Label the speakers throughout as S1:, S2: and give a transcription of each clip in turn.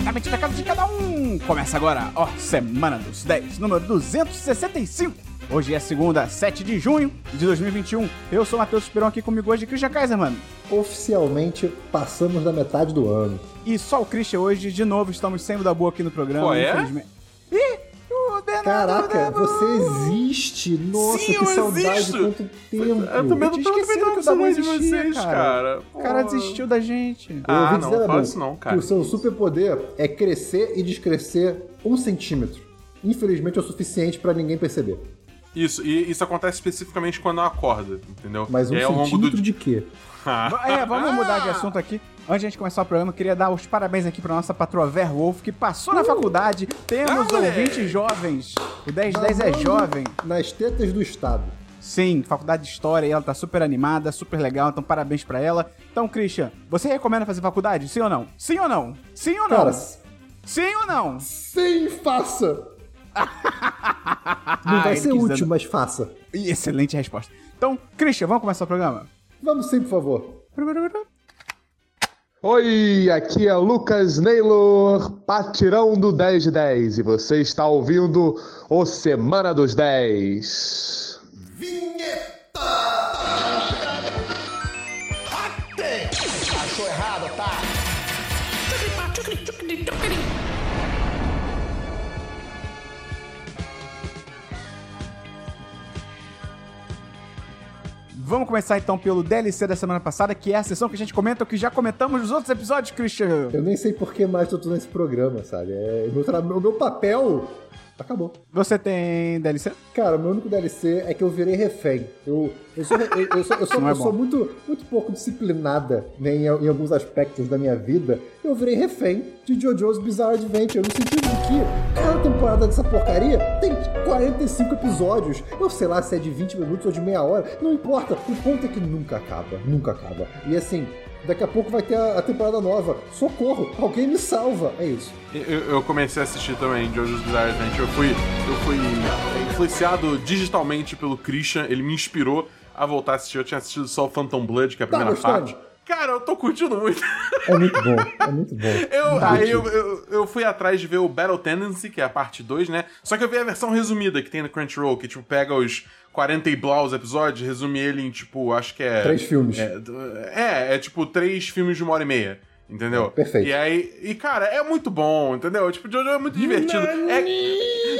S1: diretamente da casa de cada um. Começa agora, ó, Semana dos 10, número 265. Hoje é segunda, 7 de junho de 2021. Eu sou o Matheus Esperon aqui comigo hoje, Christian Kaiser, mano.
S2: Oficialmente passamos da metade do ano.
S1: E só o Christian hoje, de novo, estamos sem o da boa aqui no programa.
S3: Pô, é?
S1: infelizmente. Ih! O Denado
S2: Caraca,
S1: da
S2: você
S1: Boa.
S2: existe! Nossa,
S3: Sim,
S2: que saudade,
S3: existo.
S2: quanto tempo!
S3: Eu também tô
S1: esquecido
S3: tão
S1: que o Dabu
S3: saudade de
S1: existia,
S3: vocês,
S1: cara.
S3: cara.
S1: O cara desistiu da gente.
S2: Eu
S3: Ah, não,
S2: dizer,
S3: não isso não, cara.
S2: O seu superpoder é crescer e descrescer um centímetro. Infelizmente é o suficiente pra ninguém perceber.
S3: Isso, e isso acontece especificamente quando eu acordo, entendeu?
S2: Mas um
S3: aí, ao longo
S2: centímetro
S3: do...
S2: de quê?
S1: É, vamos mudar de assunto aqui. Antes de a gente começar o programa, eu queria dar os parabéns aqui pra nossa patroa Verwolf, que passou na faculdade. Temos
S3: moleque.
S1: ouvintes jovens. O 1010 é jovem.
S2: Nas tetas do Estado.
S1: Sim, faculdade de história e ela tá super animada, super legal, então parabéns pra ela. Então, Christian, você recomenda fazer faculdade? Sim ou não? Sim ou não? Sim ou não?
S2: Cara,
S1: Sim ou não?
S2: sim, faça! Não vai
S1: ele
S2: ser útil, mas faça.
S1: Excelente resposta. Então, Christian, vamos começar o programa?
S2: Vamos sim, por favor.
S4: Oi, aqui é Lucas Naylor, patirão do 10 de 10, e você está ouvindo o Semana dos 10.
S1: Vamos começar então pelo DLC da semana passada, que é a sessão que a gente comenta o que já comentamos nos outros episódios, Christian.
S2: Eu nem sei por que mais eu tô nesse programa, sabe? É, o, meu o meu papel acabou.
S1: Você tem DLC?
S2: Cara, o meu único DLC é que eu virei refém. Eu, eu sou, eu, eu sou, eu sou uma
S1: é
S2: pessoa
S1: bom.
S2: muito, muito pouco disciplinada né, em, em alguns aspectos da minha vida. Eu virei refém de JoJo's Bizarre Adventure, no sentido de que cada temporada dessa porcaria tem 45 episódios. Eu sei lá se é de 20 minutos ou de meia hora, não importa. O ponto é que nunca acaba, nunca acaba. E assim, daqui a pouco vai ter a, a temporada nova. Socorro, alguém me salva. É isso.
S3: Eu, eu comecei a assistir também Jojo's Bizarre Adventure. Eu fui, eu fui influenciado digitalmente pelo Christian, ele me inspirou a voltar a assistir. Eu tinha assistido só o Phantom Blood, que é a
S2: Tá
S3: primeira
S2: gostando?
S3: parte. Cara, eu tô curtindo muito.
S2: É muito bom, é muito bom.
S3: Eu,
S2: Muito
S3: aí eu, eu, eu fui atrás de ver o Battle Tendency, que é a parte 2, né? Só que eu vi a versão resumida que tem no Crunchyroll, que, tipo, pega os 40 e blaus episódios, resume ele em, tipo, acho que é...
S2: Três filmes.
S3: É, é, é tipo, três filmes de uma hora e meia. Entendeu?
S2: É, perfeito.
S3: E aí, e cara, é muito bom, entendeu? Tipo, Jojo é muito divertido. É.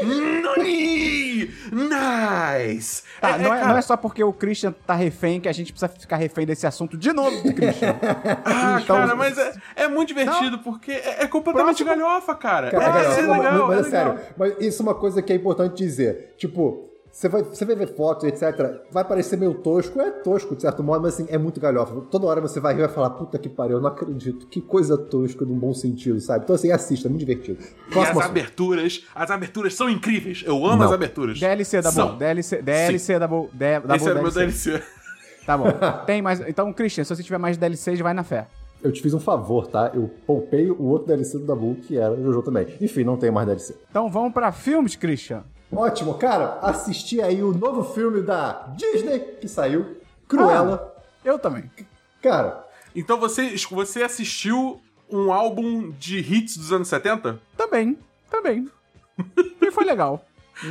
S3: Nani! Nice!
S1: Tá,
S3: É-
S1: não, é,
S3: cara,
S1: não é só porque o Christian tá refém que a gente precisa ficar refém desse assunto de novo, Christian.
S3: Ah,
S1: Então-
S3: cara, mas é, é muito divertido porque é, é completamente
S1: Próximo.
S3: galhofa, cara.
S2: Cara,
S3: é, é
S2: mas,
S3: legal,
S2: mas
S3: é
S2: é sério,
S3: legal.
S2: mas isso é uma coisa que é importante dizer. Tipo, você vai, você vai ver fotos, etc. Vai parecer meio tosco, é tosco de certo modo, mas assim, é muito galhofa. Toda hora você vai rir e vai falar, puta que pariu, eu não acredito. Que coisa tosca num bom sentido, sabe? Então assim, assista, é muito divertido.
S3: E as
S2: Próximo assunto.
S3: aberturas, as aberturas são incríveis. Eu amo
S2: Não.
S3: as aberturas.
S1: DLC da boa. DLC, DLC da boa. Da
S3: Esse era o meu
S1: DLC.
S3: DLC.
S1: Tá bom. Tem mais. Então, Christian, se você tiver mais DLCs, vai na fé.
S2: Eu te fiz um favor, tá? Eu poupei o outro DLC do Dabu, que era o Jojo também. Enfim, não tem mais DLC.
S1: Então vamos pra filmes, Christian.
S2: Ótimo, cara. Assisti aí o novo filme da Disney que saiu, Cruella.
S1: Eu também.
S2: Cara,
S3: Então você, você assistiu um álbum de hits dos anos 70?
S1: Também. Também. E foi legal.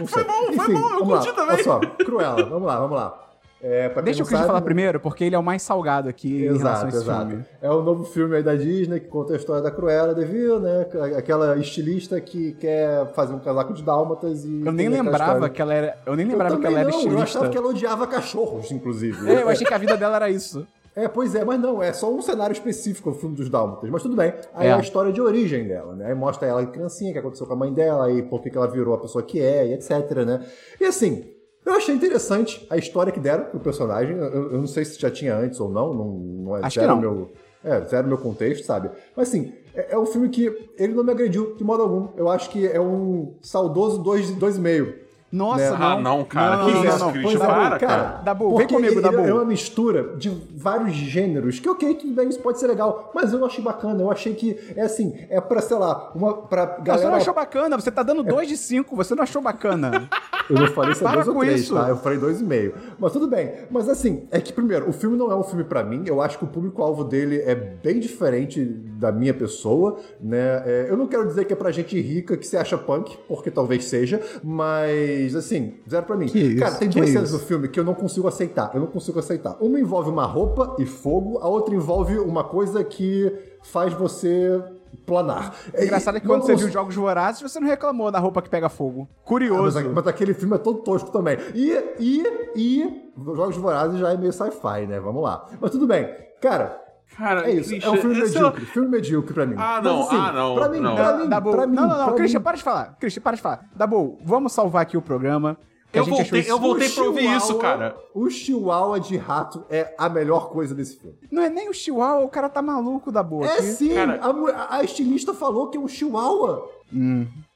S3: Foi bom, foi
S2: Enfim,
S3: bom, eu
S2: vamos lá.
S3: curti também.
S2: Olha só, Cruella, vamos lá, vamos lá. É,
S1: Deixa o Christian
S2: sabe,
S1: falar primeiro, porque ele é o mais salgado aqui em relação a
S2: Exato,
S1: esse
S2: exato.
S1: filme.
S2: É o novo filme aí da Disney que conta a história da Cruella de Vil, né? Aquela estilista que quer fazer um casaco de dálmatas e.
S1: Eu nem lembrava que ela era. Eu nem
S2: Eu
S1: lembrava que
S2: também
S1: ela era
S2: não, Eu
S1: estilista.
S2: achava que ela odiava cachorros, inclusive.
S1: É, eu achei que a vida dela era isso.
S2: É, pois é, mas não, é só um cenário específico o filme dos Dálmatas, mas tudo bem. Aí
S1: É.
S2: é a história de origem dela, né? Aí mostra ela criancinha, o que aconteceu com a mãe dela, e por que que ela virou a pessoa que é, e etc, né? E assim, eu achei interessante a história que deram pro personagem. Eu, eu não sei se já tinha antes ou não, não, não é
S1: Acho
S2: zero
S1: não.
S2: meu. É, zero meu contexto, sabe? Mas assim, é, é um filme que ele não me agrediu de modo algum. Eu acho que é um saudoso 2,5. Dois, e meio.
S1: Nossa,
S2: Né?
S1: não.
S3: Ah, não, cara,
S1: Não,
S3: que
S1: não,
S3: isso,
S1: não, não.
S3: Christian,
S1: é,
S3: para,
S2: cara.
S3: cara.
S1: Dabu, vem comigo, Dabu.
S2: É uma mistura de vários gêneros, que ok, tudo bem, isso pode ser legal, mas eu não achei bacana, eu achei que, é assim, é pra, sei lá, uma, pra
S1: Você
S2: galera...
S1: não achou bacana, você tá dando 2 de 5, você não achou bacana.
S2: Eu não falei se é
S1: Para
S2: dois ou
S1: com
S2: três,
S1: isso.
S2: tá? Eu falei dois e meio. Mas tudo bem. Mas assim, é que primeiro, o filme não é um filme pra mim. Eu acho que o público-alvo dele é bem diferente da minha pessoa, né? É, eu não quero dizer que é pra gente rica que se acha punk, porque talvez seja, mas assim, zero pra mim.
S1: Que isso,
S2: Cara, tem
S1: que
S2: duas cenas
S1: isso.
S2: do filme que eu não consigo aceitar. Eu não consigo aceitar. Uma envolve uma roupa e fogo, a outra envolve uma coisa que faz você planar.
S1: O engraçado é que
S2: Não
S1: quando você
S2: cons-
S1: viu Jogos Vorazes, você não reclamou da roupa que pega fogo.
S2: ah,
S1: Curioso.
S2: Mas, mas aquele filme é todo tosco também. E, e, e Jogos Vorazes já é meio sci-fi, né? Vamos lá. Mas tudo bem. Cara,
S3: Cara,
S2: é isso.
S3: Christian,
S2: é um filme medíocre. Filme medíocre pra mim.
S3: Ah,
S2: Mas,
S3: não,
S2: assim,
S3: ah, não,
S2: Pra mim,
S3: não.
S2: pra mim,
S1: Dabu,
S2: pra mim.
S1: não, não, não, Christian,
S2: mim.
S1: para de falar. Christian, para de falar. Dabu, vamos salvar aqui o programa.
S3: Eu voltei, eu voltei pra ouvir isso, cara.
S2: O Chihuahua de rato é a melhor coisa desse filme.
S1: Não é nem o Chihuahua, o cara tá maluco, Dabu.
S2: É
S1: aqui.
S2: sim,
S3: Cara-
S2: a, a estilista falou que é um Chihuahua.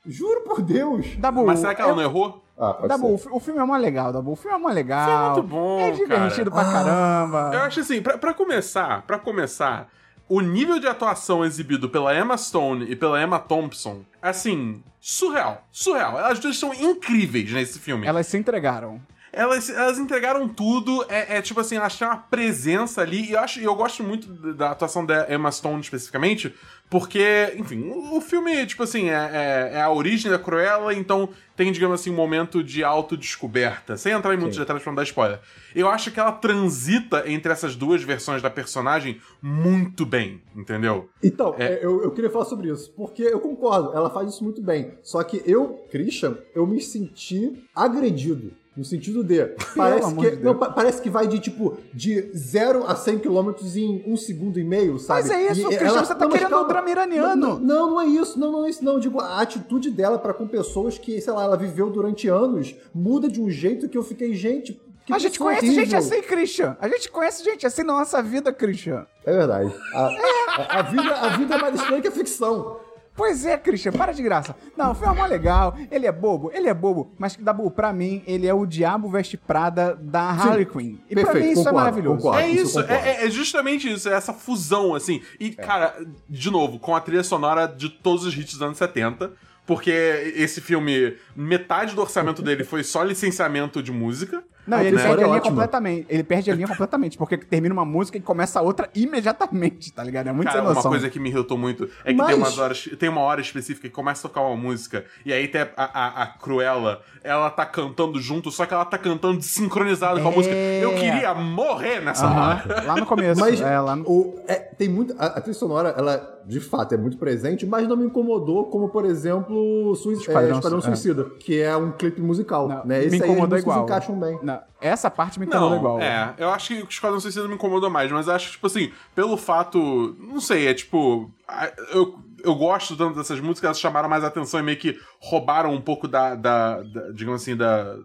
S2: Juro por Deus.
S1: Dabu,
S3: Mas será que ela
S1: é-
S3: não errou?
S2: Ah, pode
S1: Dabu,
S2: ser.
S1: o fi- o filme é mó legal, Dabu. O filme é mó legal.
S3: O filme é muito bom,
S1: É divertido
S3: cara.
S1: pra caramba.
S3: Eu acho assim, pra, pra começar, para começar, o nível de atuação exibido pela Emma Stone e pela Emma Thompson, assim, surreal, surreal. Elas duas são incríveis nesse filme.
S1: Elas se entregaram.
S3: Elas, elas entregaram tudo, é, é tipo assim, elas têm uma presença ali, e eu, acho, eu gosto muito da atuação da Emma Stone especificamente, porque, enfim, o, o filme, tipo assim, é, é- é a origem da Cruella, então tem, digamos assim, um momento de autodescoberta, sem entrar em muitos detalhes pra não dar spoiler. Eu acho que ela transita entre essas duas versões da personagem muito bem, entendeu?
S2: Então,
S3: É.
S2: é, eu, eu queria falar sobre isso, porque eu concordo, ela faz isso muito bem. Só que eu, Christian, eu me senti agredido. No sentido de. Parece que.
S1: de
S2: não, pa- parece que vai de tipo de 0 a 100 km em um segundo e meio, sabe?
S1: Mas é isso,
S2: E
S1: Christian,
S2: ela-
S1: você tá
S2: não,
S1: querendo
S2: calma.
S1: o drama iraniano.
S2: Não, não, não é isso, não, não é isso, não. Eu digo, a atitude dela para com pessoas que, sei lá, ela viveu durante anos muda de um jeito que eu fiquei, gente.
S1: A gente
S2: pessoa
S1: conhece
S2: horrível.
S1: gente assim, Christian. A gente conhece gente assim na nossa vida, Christian.
S2: É verdade. A, a- a vida, a vida é mais estranha que a ficção.
S1: Pois é, Christian, para de graça. Não, o filme é mó legal, ele é bobo, ele é bobo, mas Dabu, pra mim, ele é o Diabo Veste Prada da Harley Quinn. E pra
S2: perfeito,
S1: mim isso é
S2: concordo,
S1: maravilhoso.
S2: concordo.
S3: É
S2: isso
S3: isso, é, é- é justamente isso, é essa fusão, assim. E, cara, de novo, com a trilha sonora de todos os hits dos anos 70, porque esse filme, metade do orçamento dele foi só licenciamento de música.
S1: Não, ele
S2: né?
S1: perde a linha
S2: Ótimo.
S1: completamente. Ele perde a linha completamente, porque termina uma música e começa a outra imediatamente, tá ligado? É muito
S3: Cara, uma coisa que me irritou muito é que
S2: Mas-
S3: tem, umas horas, tem uma hora específica que começa a tocar uma música, e aí tem a, a, a Cruella, ela tá cantando junto, só que ela tá cantando desincronizado com a
S1: É.
S3: música. Eu queria morrer nessa hora.
S1: Lá no começo.
S2: Mas
S1: é, lá no...
S2: o, é, tem muito. A, a trilha sonora, ela de fato é muito presente, mas não me incomodou, como por exemplo, Sui,
S1: Esquadrão
S2: é, Esquadrão
S1: é.
S2: Suicida, que é um clipe musical.
S1: Não,
S2: né?
S1: me
S2: Esse aí as
S1: incomodou
S2: músicas
S1: igual.
S2: encaixam bem.
S1: Não, essa parte me incomodou
S3: Não,
S1: igual.
S3: é, eu acho que o Esquadrão Suicida me incomodou mais, mas acho que, tipo assim, pelo fato. Não sei, é tipo. Eu, eu gosto tanto dessas músicas, elas chamaram mais atenção e meio que roubaram um pouco da. da, da- digamos assim, da.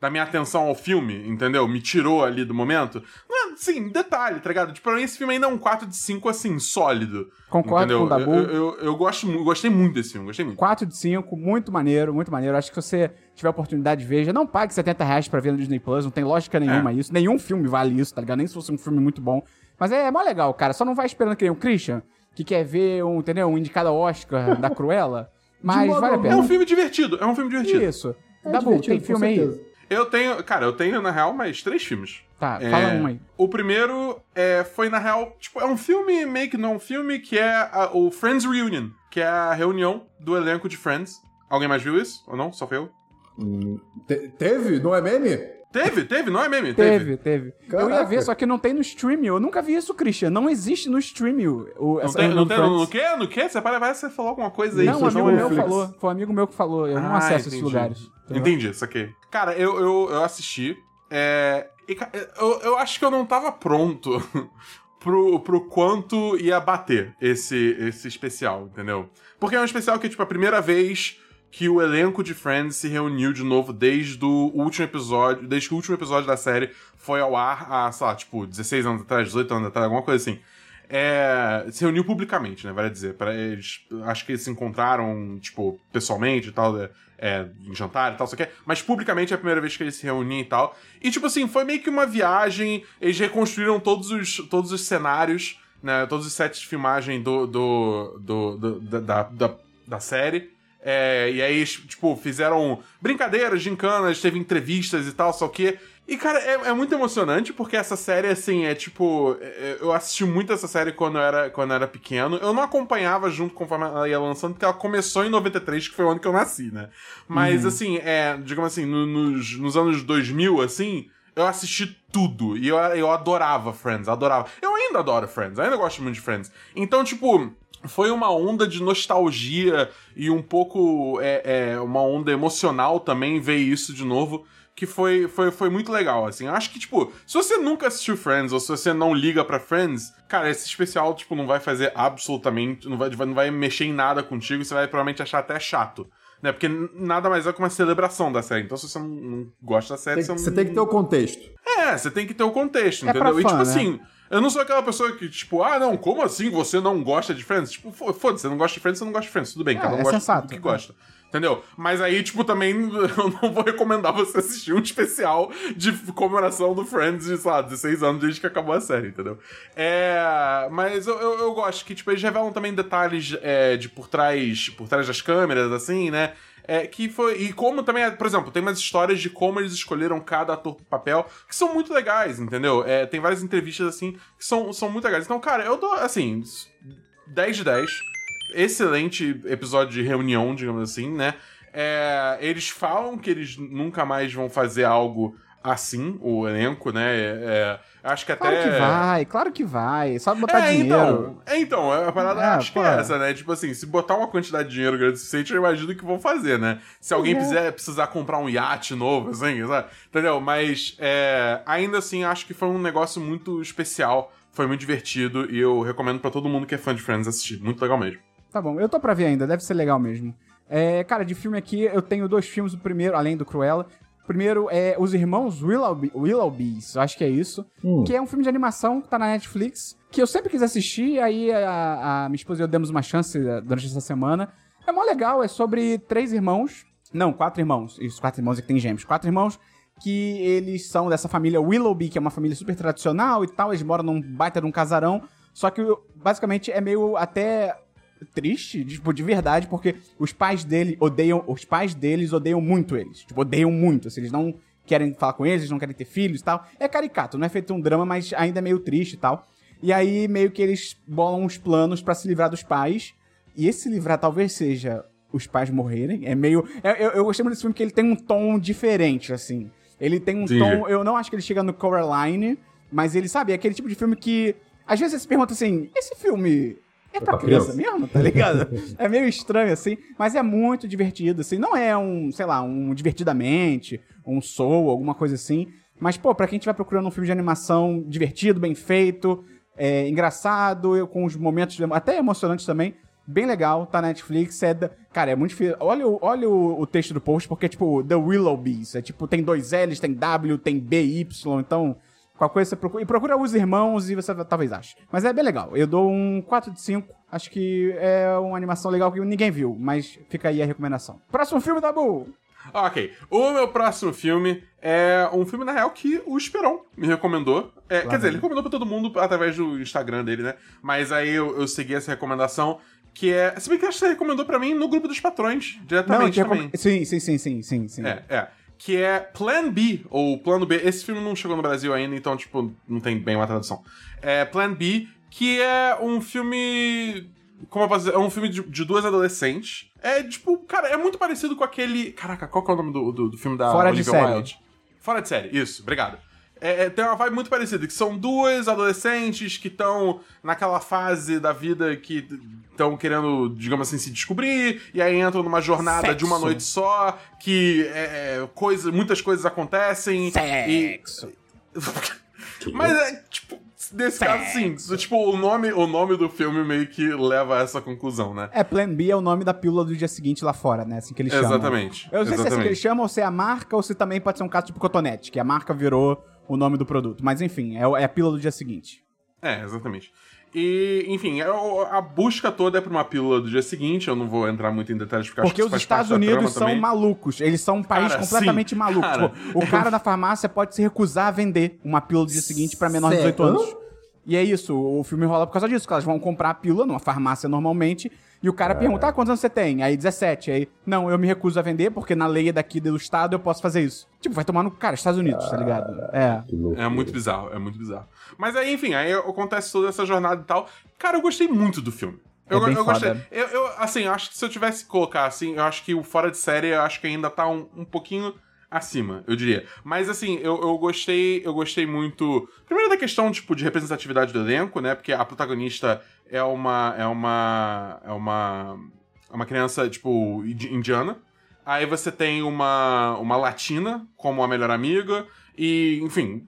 S3: Da minha atenção ao filme, entendeu? Me tirou ali do momento. Não, sim, detalhe, tá ligado? Tipo, pra mim esse filme ainda é um 4 de 5, assim, sólido.
S1: Concordo
S3: entendeu?
S1: com o Dabu.
S3: Eu, eu, eu gosto, mu- gostei muito desse filme, gostei muito.
S1: 4 de 5, muito maneiro, muito maneiro. Acho que se você tiver oportunidade, veja. Não pague 70 reais pra ver no Disney Plus, não tem lógica nenhuma
S3: É.
S1: isso. Nenhum filme vale isso, tá ligado? Nem se fosse um filme muito bom. Mas é, mó legal, cara. Só não vai esperando que nem o Christian, que quer ver um, entendeu? Um indicado ao Oscar da Cruella. Mas
S2: modo
S1: vale a
S2: algum.
S3: É
S1: pena.
S3: um filme divertido, é um filme divertido.
S1: Isso.
S2: É
S1: Dabu, tem
S2: com
S1: filme aí?
S3: Eu tenho, cara, eu tenho, na real, mais três filmes.
S1: Tá,
S3: É,
S1: fala um aí.
S3: O primeiro é, foi, na real, tipo, é um filme, meio que não um filme, que é a- o Friends Reunion, que é a reunião do elenco de Friends. Alguém mais viu isso? Ou não? Só foi eu?
S2: Hum, te- teve? Não é meme?
S3: Teve, teve, não é meme?
S1: Teve, teve. Eu ia ver, só que não tem no streaming. Eu nunca vi isso, Christian. Não existe no streaming. O,
S3: Não
S1: essa
S3: tem, não tem,
S1: Friends.
S3: no quê? No quê? Você parece que você falou alguma coisa aí.
S1: Não, um
S2: Isso,
S1: amigo meu
S2: Netflix.
S1: falou. Foi um amigo meu que falou. Eu não
S3: Ah,
S1: acesso esses
S3: entendi.
S1: lugares. entendeu?
S3: Entendi, saquei. Cara, eu, eu, eu assisti. É, e, eu, eu acho que eu não tava pronto pro, pro quanto ia bater esse, esse especial, entendeu? Porque é um especial que é, tipo, a primeira vez que o elenco de Friends se reuniu de novo desde o último episódio, desde que o último episódio da série foi ao ar há, sei lá, tipo, 16 anos atrás, 18 anos atrás, alguma coisa assim. É, se reuniu publicamente, né? Vale dizer. Pra eles, acho que eles se encontraram, tipo, pessoalmente e tal, é, é, em jantar e tal, só que Mas publicamente é a primeira vez que eles se reuniam e tal. E, tipo assim, foi meio que uma viagem. Eles reconstruíram todos os, todos os cenários, né? Todos os sets de filmagem do, do, do, do- da, da, da série. É, e aí, tipo, fizeram brincadeiras, gincanas, teve entrevistas e tal, só que. E, cara, é, é, muito emocionante porque essa série, assim, é tipo. É, eu assisti muito essa série quando eu, era, quando eu era pequeno. Eu não acompanhava junto conforme ela ia lançando, porque ela começou em 93, que foi o ano que eu nasci, né? Mas, uhum. assim, é, digamos assim, no, nos, nos anos 2000, assim, eu assisti tudo. E eu, eu adorava Friends, adorava. Eu ainda adoro Friends, ainda gosto muito de Friends. Então, tipo foi uma onda de nostalgia e um pouco é, é, uma onda emocional também ver isso de novo que foi, foi, foi muito legal, assim. Eu acho que, tipo, se você nunca assistiu Friends ou se você não liga para Friends, cara, esse especial, tipo, não vai fazer absolutamente. Não vai, não vai mexer em nada contigo, você vai provavelmente achar até chato. Né? Porque nada mais é que uma celebração da série. Então, se você não, não gosta da série,
S2: tem,
S3: você,
S2: você
S3: não...
S2: tem que ter o contexto.
S3: É, você tem que ter o contexto,
S1: é
S3: entendeu?
S1: Fã,
S3: e, tipo
S1: né?
S3: assim. Eu não sou aquela pessoa que, tipo, ah, não, como assim você não gosta de Friends? Tipo, foda-se, você não gosta de Friends, você não gosta de Friends. Tudo bem,
S1: é,
S3: cada um
S1: é
S3: gosta
S1: sensato,
S3: do que gosta. Entendeu? Mas aí, tipo, também eu não vou recomendar você assistir um especial de comemoração do Friends de, sei lá, 16 anos desde que acabou a série, entendeu? É. Mas eu, eu, eu gosto que, tipo, eles revelam também detalhes é, de por trás, por trás das câmeras, assim, né? É, que foi. E como também, por exemplo, tem umas histórias de como eles escolheram cada ator pro papel, que são muito legais, entendeu? É, tem várias entrevistas assim que são, são muito legais. Então, cara, eu dou, assim, 10 de 10 excelente episódio de reunião, digamos assim, né? É, eles falam que eles nunca mais vão fazer algo assim, o elenco, né? É, acho que até.
S1: Claro que vai, claro que vai. Só botar
S3: é,
S1: dinheiro.
S3: Então, é, então, a parada
S1: É,
S3: acho que
S1: pô.
S3: é essa, né? Tipo assim, se botar uma quantidade de dinheiro grande o suficiente, eu imagino que vão fazer, né? Se alguém
S1: É.
S3: quiser precisar comprar um iate novo, assim, sabe? Entendeu? Mas é, ainda assim, acho que foi um negócio muito especial. Foi muito divertido e eu recomendo pra todo mundo que é fã de Friends assistir. Muito legal mesmo.
S1: Tá bom, eu tô pra ver ainda, deve ser legal mesmo. É, cara, de filme aqui eu tenho dois filmes. O primeiro, além do Cruella. Primeiro é Os Irmãos Willoughby, Willoughbys, acho que é isso.
S2: Hum.
S1: Que é um filme de animação que tá na Netflix. Que eu sempre quis assistir, aí a, a minha esposa e eu demos uma chance eh, durante essa semana. É mó legal, é sobre três irmãos. Não, quatro irmãos. Isso, quatro irmãos é que tem gêmeos. Quatro irmãos que eles são dessa família Willoughby, que é uma família super tradicional e tal. Eles moram num baita de um casarão. Só que basicamente é meio até triste, tipo, de verdade, porque os pais dele odeiam, os pais deles odeiam muito eles. Tipo, odeiam muito, assim, eles não querem falar com eles, eles não querem ter filhos e tal. É caricato, não é feito um drama, mas ainda é meio triste e tal. E aí meio que eles bolam uns planos pra se livrar dos pais. E esse se livrar talvez seja os pais morrerem. É meio. é- Eu, eu gostei muito desse filme porque ele tem um tom diferente, assim. Ele tem um
S3: Entendi.
S1: tom. Eu não acho que ele chega no Coraline, mas ele, sabe, é aquele tipo de filme que. Às vezes você se pergunta assim: esse filme é pra
S2: pra
S1: criança
S2: criança.
S1: mesmo, tá ligado? é meio estranho, assim, mas é muito divertido, assim. Não é um, sei lá, um Divertidamente, um Soul, alguma coisa assim. Mas, pô, pra quem estiver procurando um filme de animação divertido, bem feito, é, engraçado, eu- com os momentos até emocionantes também, bem legal, tá na Netflix. É da- cara, é muito difícil. Olha, o- olha o, o texto do post, porque é tipo The Willoughbys. É tipo, tem dois L's, tem W, tem B, Y, então. Qualquer coisa você procura. E procura os irmãos e você talvez ache. Mas é bem legal. Eu dou um 4 de 5. Acho que é uma animação legal que ninguém viu, mas fica aí a recomendação. Próximo filme, Dabu!
S3: Ok, o meu próximo filme é um filme, na real, que o Esperon me recomendou. É, quer dizer, ele recomendou pra todo mundo através do Instagram dele, né? Mas aí eu, eu segui essa recomendação, que é... Se bem que acho que você recomendou pra mim no grupo dos patrões, diretamente
S1: eu
S3: também.
S1: Sim, sim, sim, sim, sim, sim.
S3: É, é. Que é Plan B, ou Plano B. Esse filme não chegou no Brasil ainda, então, tipo, não tem bem uma tradução. É Plan B, que é um filme. Como eu posso dizer? É um filme de, de duas adolescentes. É, tipo, cara, é muito parecido com aquele. Caraca, qual que é o nome do, do, do filme da
S1: Fora de
S3: Olivia
S1: série.
S3: Wilde? Fora de série, isso, obrigado. É, é, tem uma vibe muito parecida, que são duas adolescentes que estão naquela fase da vida que estão querendo, digamos assim, se descobrir, e aí entram numa jornada de uma
S1: Sexo.
S3: noite só, que é, coisa, muitas coisas acontecem.
S1: Sexo.
S3: E... Mas é, tipo, nesse caso, sim, tipo, o nome, o nome do filme meio que leva a essa conclusão, né?
S1: É, Plan B é o nome da pílula do dia seguinte lá fora, né? Assim que eles chamam.
S3: Exatamente.
S1: Eu não sei se é assim que
S3: exatamente.
S1: eles chamam, ou se é a marca, ou se também pode ser um caso tipo cotonete, que a marca virou o nome do produto. Mas enfim, é, é a pílula do dia seguinte.
S3: É, exatamente. E, enfim, é a busca toda é pra uma pílula do dia seguinte, eu não vou entrar muito em detalhes porque, acho
S1: Porque
S3: que
S1: os Estados
S3: parte da
S1: Unidos
S3: trama
S1: são
S3: também.
S1: malucos. Eles são um país
S3: Cara,
S1: completamente
S3: sim,
S1: maluco.
S3: cara.
S1: Tipo, o cara da farmácia pode se recusar a vender uma pílula do dia seguinte pra menor de 18
S2: Sério?
S1: anos. E é isso, o filme rola por causa disso, que elas vão comprar a pílula numa farmácia normalmente, E o cara pergunta, ah, quantos anos você tem? Aí 17. Aí, não, eu me recuso a vender, porque na lei daqui do estado eu posso fazer isso. Tipo, vai tomar no. Cara, Estados Unidos, tá ligado? É.
S2: Que loucura.
S3: É muito bizarro, é muito bizarro. Mas aí, enfim, aí acontece toda essa jornada e tal. Cara, eu gostei muito do filme. Eu,
S1: É bem
S3: eu gostei.
S1: foda.
S3: Eu, eu, assim, eu acho que se eu tivesse que colocar assim, eu acho que o fora de série, eu acho que ainda tá um, um pouquinho acima, eu diria. Mas assim, eu, eu gostei, eu gostei muito. Primeiro da questão, tipo, de representatividade do elenco, né? Porque a protagonista é uma. é uma. é uma. é uma criança, tipo, indi- indiana. Aí você tem uma, uma latina como a melhor amiga. E, enfim,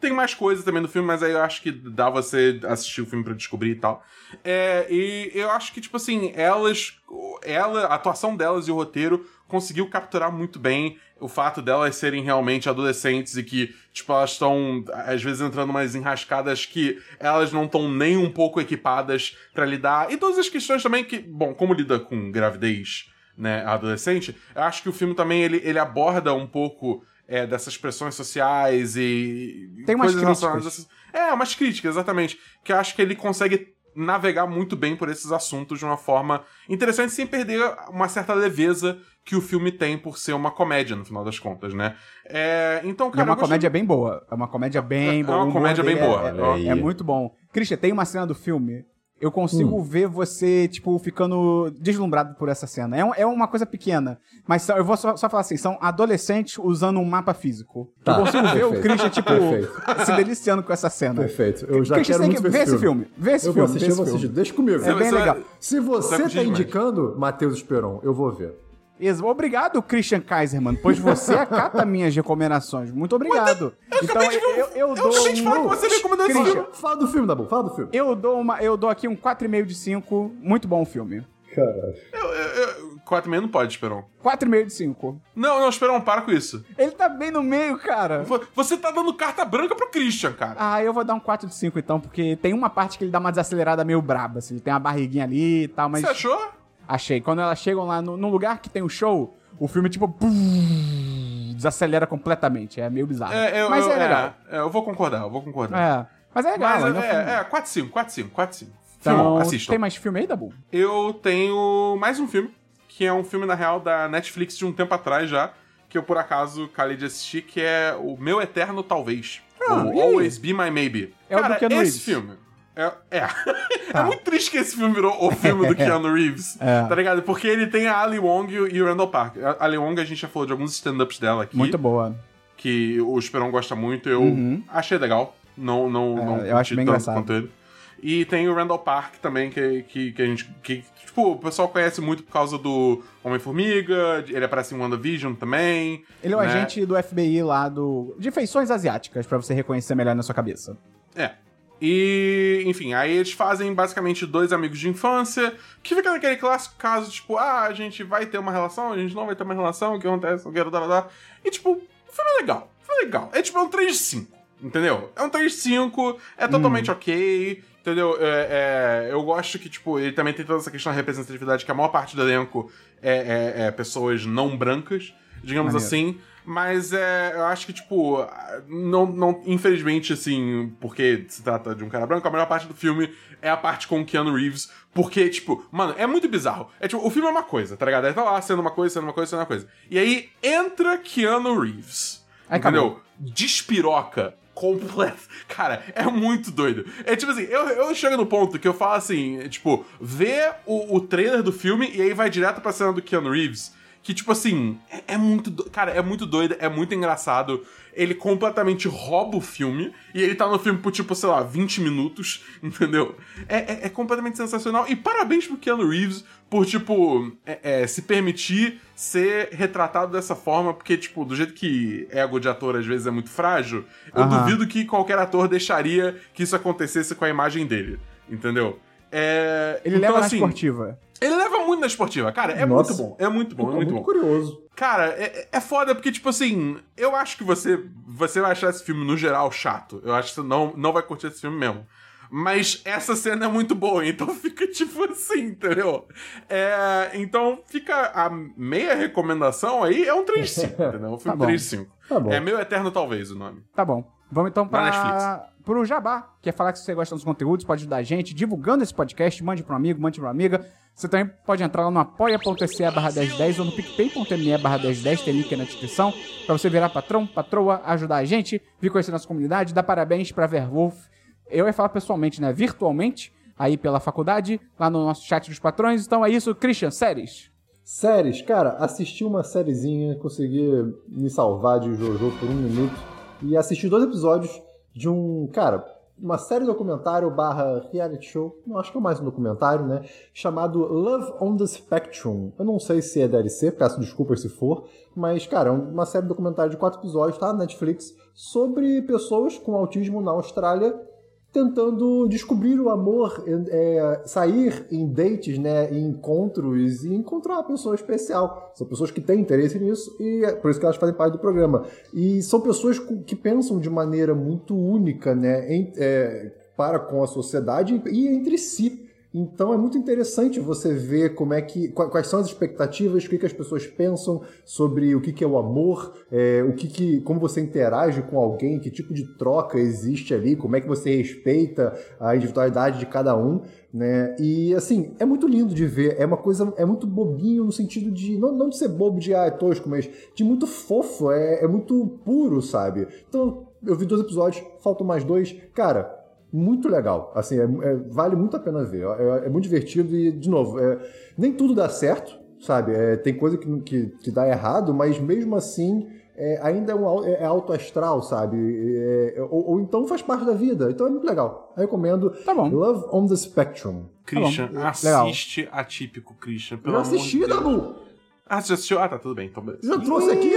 S3: tem mais coisas também no filme, mas aí eu acho que dá você assistir o filme pra descobrir e tal. É, e eu acho que, tipo assim, elas. Ela, a atuação delas e o roteiro conseguiu capturar muito bem o fato delas serem realmente adolescentes e que, tipo, elas estão, às vezes, entrando umas enrascadas que elas não estão nem um pouco equipadas pra lidar. E todas as questões também que, bom, como lida com gravidez, né, adolescente, eu acho que o filme também ele, ele aborda um pouco é, dessas pressões sociais e.
S1: Tem umas
S3: coisas relacionadas
S1: críticas.
S3: a essas- É, umas críticas, exatamente. Que eu acho que ele consegue navegar muito bem por esses assuntos de uma forma interessante, sem perder uma certa leveza que o filme tem por ser uma comédia, no final das contas, né? É, então,
S1: E é
S3: cara.
S1: uma
S3: eu gostei-
S1: comédia bem boa. É uma comédia bem
S3: É
S1: boa.
S3: uma
S1: O humor
S3: comédia bem boa,
S1: É, é- é muito bom. Christian, tem uma cena do filme. Eu consigo ver você, tipo, ficando deslumbrado por essa cena. É, um- é uma coisa pequena, mas são- eu vou só, só falar assim: são adolescentes usando um mapa físico.
S2: Tá,
S1: eu consigo ver o Christian, tipo,
S2: perfeito.
S1: se deliciando com essa cena.
S2: Perfeito. Eu já
S1: Christian,
S2: quero
S1: você tem
S2: muito
S1: que
S2: ver
S1: esse filme. Vê esse
S2: eu
S1: filme.
S2: vou assistir,
S1: vê
S2: eu vou
S1: esse
S2: assistir.
S1: filme.
S2: Deixa comigo.
S1: É bem legal.
S2: Se você tá indicando Matheus Esperon, eu vou ver.
S1: Obrigado, Christian Kaiserman, pois você acata minhas recomendações. Muito obrigado. Então, eu, eu dou
S3: acabei de falar
S1: um...
S3: que você me recomendou esse filme.
S2: Fala do filme, Dabu. Fala do filme.
S1: Eu dou, uma, eu dou aqui um 4,5 de 5. Muito bom o filme.
S2: Caralho.
S3: Eu, eu, eu, quatro e meio não pode, Esperon.
S1: 4,5 de 5.
S3: Não, não, Esperon, para com isso.
S1: Ele tá bem no meio, cara.
S3: Vo- Você tá dando carta branca pro Christian, cara.
S1: Ah, eu vou dar um 4 de 5 então, porque tem uma parte que ele dá uma desacelerada meio braba, assim. Ele tem uma barriguinha ali e tal, mas.
S3: Você achou?
S1: Achei. Quando elas chegam lá no, no lugar que tem o show, o filme, tipo. pum, desacelera completamente. É meio bizarro.
S3: É, eu,
S1: mas
S3: eu,
S1: é legal.
S3: É, eu vou concordar, eu vou concordar.
S1: É. Mas é legal.
S3: Mas
S1: ainda
S3: é,
S1: é um filme.
S3: é, 4 5, 4 5, 4 5, 4 5.
S1: Então,
S3: Filmão, assistam.
S1: tem mais filme aí, Dabu?
S3: Eu tenho mais um filme, que é um filme, na real, da Netflix de um tempo atrás já, que eu por acaso calei de assistir, que é o Meu Eterno Talvez.
S1: Ah,
S3: ou? Always Be My Maybe.
S1: É o do
S3: Cara,
S1: Keanu
S3: esse
S1: Reeves.
S3: filme. É, é.
S1: Tá.
S3: é muito triste que esse filme virou o filme do Keanu Reeves.
S1: É.
S3: Tá ligado? Porque ele tem a Ali Wong e o- Randall Park. A Ali Wong, a gente já falou de alguns stand-ups dela aqui.
S1: Muito boa.
S3: que o Esperão gosta muito, eu
S1: Uhum.
S3: achei legal. Não, não,
S1: É,
S3: não
S1: eu acho bem engraçado.
S3: E tem o Randall Park também, que, que, que a gente. Que, tipo, o pessoal conhece muito por causa do Homem-Formiga, ele aparece em WandaVision também.
S1: Ele é o
S3: né?
S1: agente do FBI lá do. de feições asiáticas, pra você reconhecer melhor na sua cabeça.
S3: É. E, enfim, aí eles fazem basicamente dois amigos de infância, que fica naquele clássico caso, tipo, ah, a gente vai ter uma relação, a gente não vai ter uma relação, o que acontece, não quero dar, dar. E, tipo, o filme é legal, o filme é legal. É tipo, é um 3 de 5, entendeu? É um 3 de 5, é totalmente ok, entendeu? É, é, eu gosto que, tipo, ele também tem toda essa questão da representatividade, que a maior parte do elenco é, é- é pessoas não brancas, digamos
S1: Maneiro.
S3: assim. Mas é, eu acho que, tipo, não, não, infelizmente, assim, porque se trata de um cara branco, a maior parte do filme é a parte com o Keanu Reeves. Porque, tipo, mano, é muito bizarro. É tipo, o filme é uma coisa, tá ligado? Ele tá lá sendo uma coisa, sendo uma coisa, sendo uma coisa. E aí entra Keanu Reeves.
S1: Aí
S3: entendeu?
S1: acabou.
S3: Despiroca completo. Cara, é muito doido. É tipo assim, eu, eu chego no ponto que eu falo assim, tipo, vê o, o trailer do filme e aí vai direto pra cena do Keanu Reeves. Que, tipo assim, é, é muito. do- Cara, é muito doido, é muito engraçado. Ele completamente rouba o filme. E ele tá no filme por, tipo, sei lá, 20 minutos, entendeu? É, é- é completamente sensacional. E parabéns pro Keanu Reeves por, tipo, é- é, se permitir ser retratado dessa forma. Porque, tipo, do jeito que ego de ator às vezes é muito frágil, eu
S1: Aham.
S3: duvido que qualquer ator deixaria que isso acontecesse com a imagem dele, entendeu? É,
S1: Ele
S3: então,
S1: leva na
S3: assim,
S1: esportiva.
S3: ele leva muito na esportiva, cara. É
S2: Nossa.
S3: muito bom. É muito bom, é muito,
S2: muito
S3: bom.
S2: curioso.
S3: Cara, é, é foda porque, tipo assim, eu acho que você, você vai achar esse filme, no geral, chato. Eu acho que você não, não vai curtir esse filme mesmo. Mas essa cena é muito boa, então fica tipo assim, entendeu? É, então fica a meia recomendação aí, é um 3 de 5, entendeu? Um filme
S1: Tá bom.
S3: 3 de 5.
S2: Tá bom.
S3: É Meu Eterno Talvez o nome.
S1: Tá bom. Vamos então
S3: Na
S1: para
S3: Netflix.
S1: Pro Jabá, que é falar que você gosta dos conteúdos, pode ajudar a gente, divulgando esse podcast, mande para um amigo, mande para uma amiga. Você também pode entrar lá no apoia.se barra 1010 ou no picpay.me barra 1010, tem link na descrição, para você virar patrão, patroa, ajudar a gente, vir conhecer nossa comunidade, dar parabéns pra Verwolf. Eu ia falar pessoalmente, né? Virtualmente, aí pela faculdade, lá no nosso chat dos patrões. Então é isso, Christian, séries.
S2: Séries, cara, assisti uma sériezinha, consegui me salvar de Jojo por um minuto e assisti dois episódios de um, cara, uma série documentário barra reality show, não acho que é mais um documentário, né? Chamado Love on the Spectrum. Eu não sei se é DLC, peço desculpas se for, mas, cara, é uma série documentário de quatro episódios, tá? Netflix, sobre pessoas com autismo na Austrália tentando descobrir o amor, é, sair em dates, né, em encontros e encontrar uma pessoa especial. São pessoas que têm interesse nisso e é por isso que elas fazem parte do programa. E são pessoas que pensam de maneira muito única, né, em- é, para com a sociedade e entre si. Então é muito interessante você ver como é que qua- quais são as expectativas, o que, que as pessoas pensam sobre o que, que é o amor, é, o que, que como você interage com alguém, que tipo de troca existe ali, como é que você respeita a individualidade de cada um, né? E assim é muito lindo de ver. É uma coisa é muito bobinho no sentido de não, não de ser bobo de ah é tosco, mas de muito fofo. É, é muito puro, sabe? Então eu vi dois episódios, faltam mais dois, cara muito legal. Assim, é- é- vale muito a pena ver. É, é muito divertido e, de novo, é, nem tudo dá certo, sabe? É, tem coisa que, que, que dá errado, mas mesmo assim é, ainda é, um, é alto astral, sabe? É, ou, ou então faz parte da vida. Então é muito legal. Eu recomendo
S1: Tá bom.
S2: Love on the Spectrum.
S3: Christian,
S1: Legal.
S3: assiste Atípico, Christian.
S2: Eu
S3: Pelo amor
S2: assisti,
S3: de Deus.
S2: Dabu!
S3: Ah, você já assistiu? Ah, tá, tudo bem. Então, beleza.
S2: Já trouxe aqui?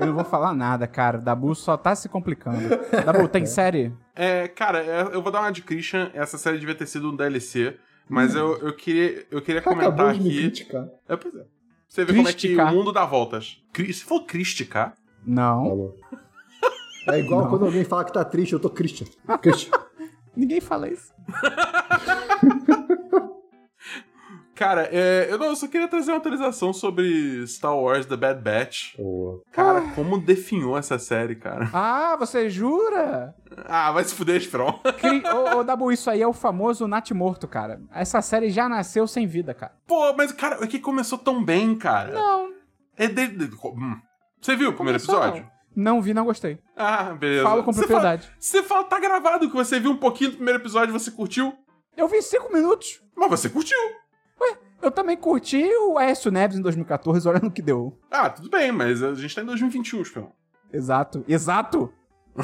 S1: Eu não vou falar nada, cara. Dabu só tá se complicando. Dabu, tem série?
S3: É, cara, é, eu vou dar uma de Christian. Essa série devia ter sido um DLC. Mas eu, eu queria, eu queria comentar
S2: Acabou de me
S3: aqui.
S2: criticar.
S3: É, pois é. Você vê como é que o mundo dá voltas. Cri- Se for criticar,
S1: Não.
S2: Falou. É igual quando alguém fala que tá triste, eu tô Christian. Christian.
S1: Ninguém fala isso.
S3: Cara, é, eu, não, eu só queria trazer uma atualização sobre Star Wars The Bad Batch.
S2: Boa.
S3: Cara,
S1: Ah.
S3: como definhou essa série, cara.
S1: Ah, você jura?
S3: Ah, vai se fuder, Esperon.
S1: Cri... ô, ô, Dabu, isso aí é o famoso Nat Morto, cara. Essa série já nasceu sem vida, cara.
S3: Pô, mas, cara, é que começou tão bem, cara.
S1: Não.
S3: É de... de- hum. Você viu o primeiro
S1: Começou,
S3: episódio?
S1: Não vi, não gostei.
S3: Ah, beleza.
S1: Falo com
S3: Você
S1: propriedade.
S3: fala- Você fala, tá gravado que você viu um pouquinho do primeiro episódio e você curtiu,
S1: Eu vi cinco minutos.
S3: mas você curtiu.
S1: Eu também curti o Aécio Neves em 2014, olha no que deu.
S3: Ah, tudo bem, mas a gente tá em 2021, Esperon.
S1: Exato. Exato.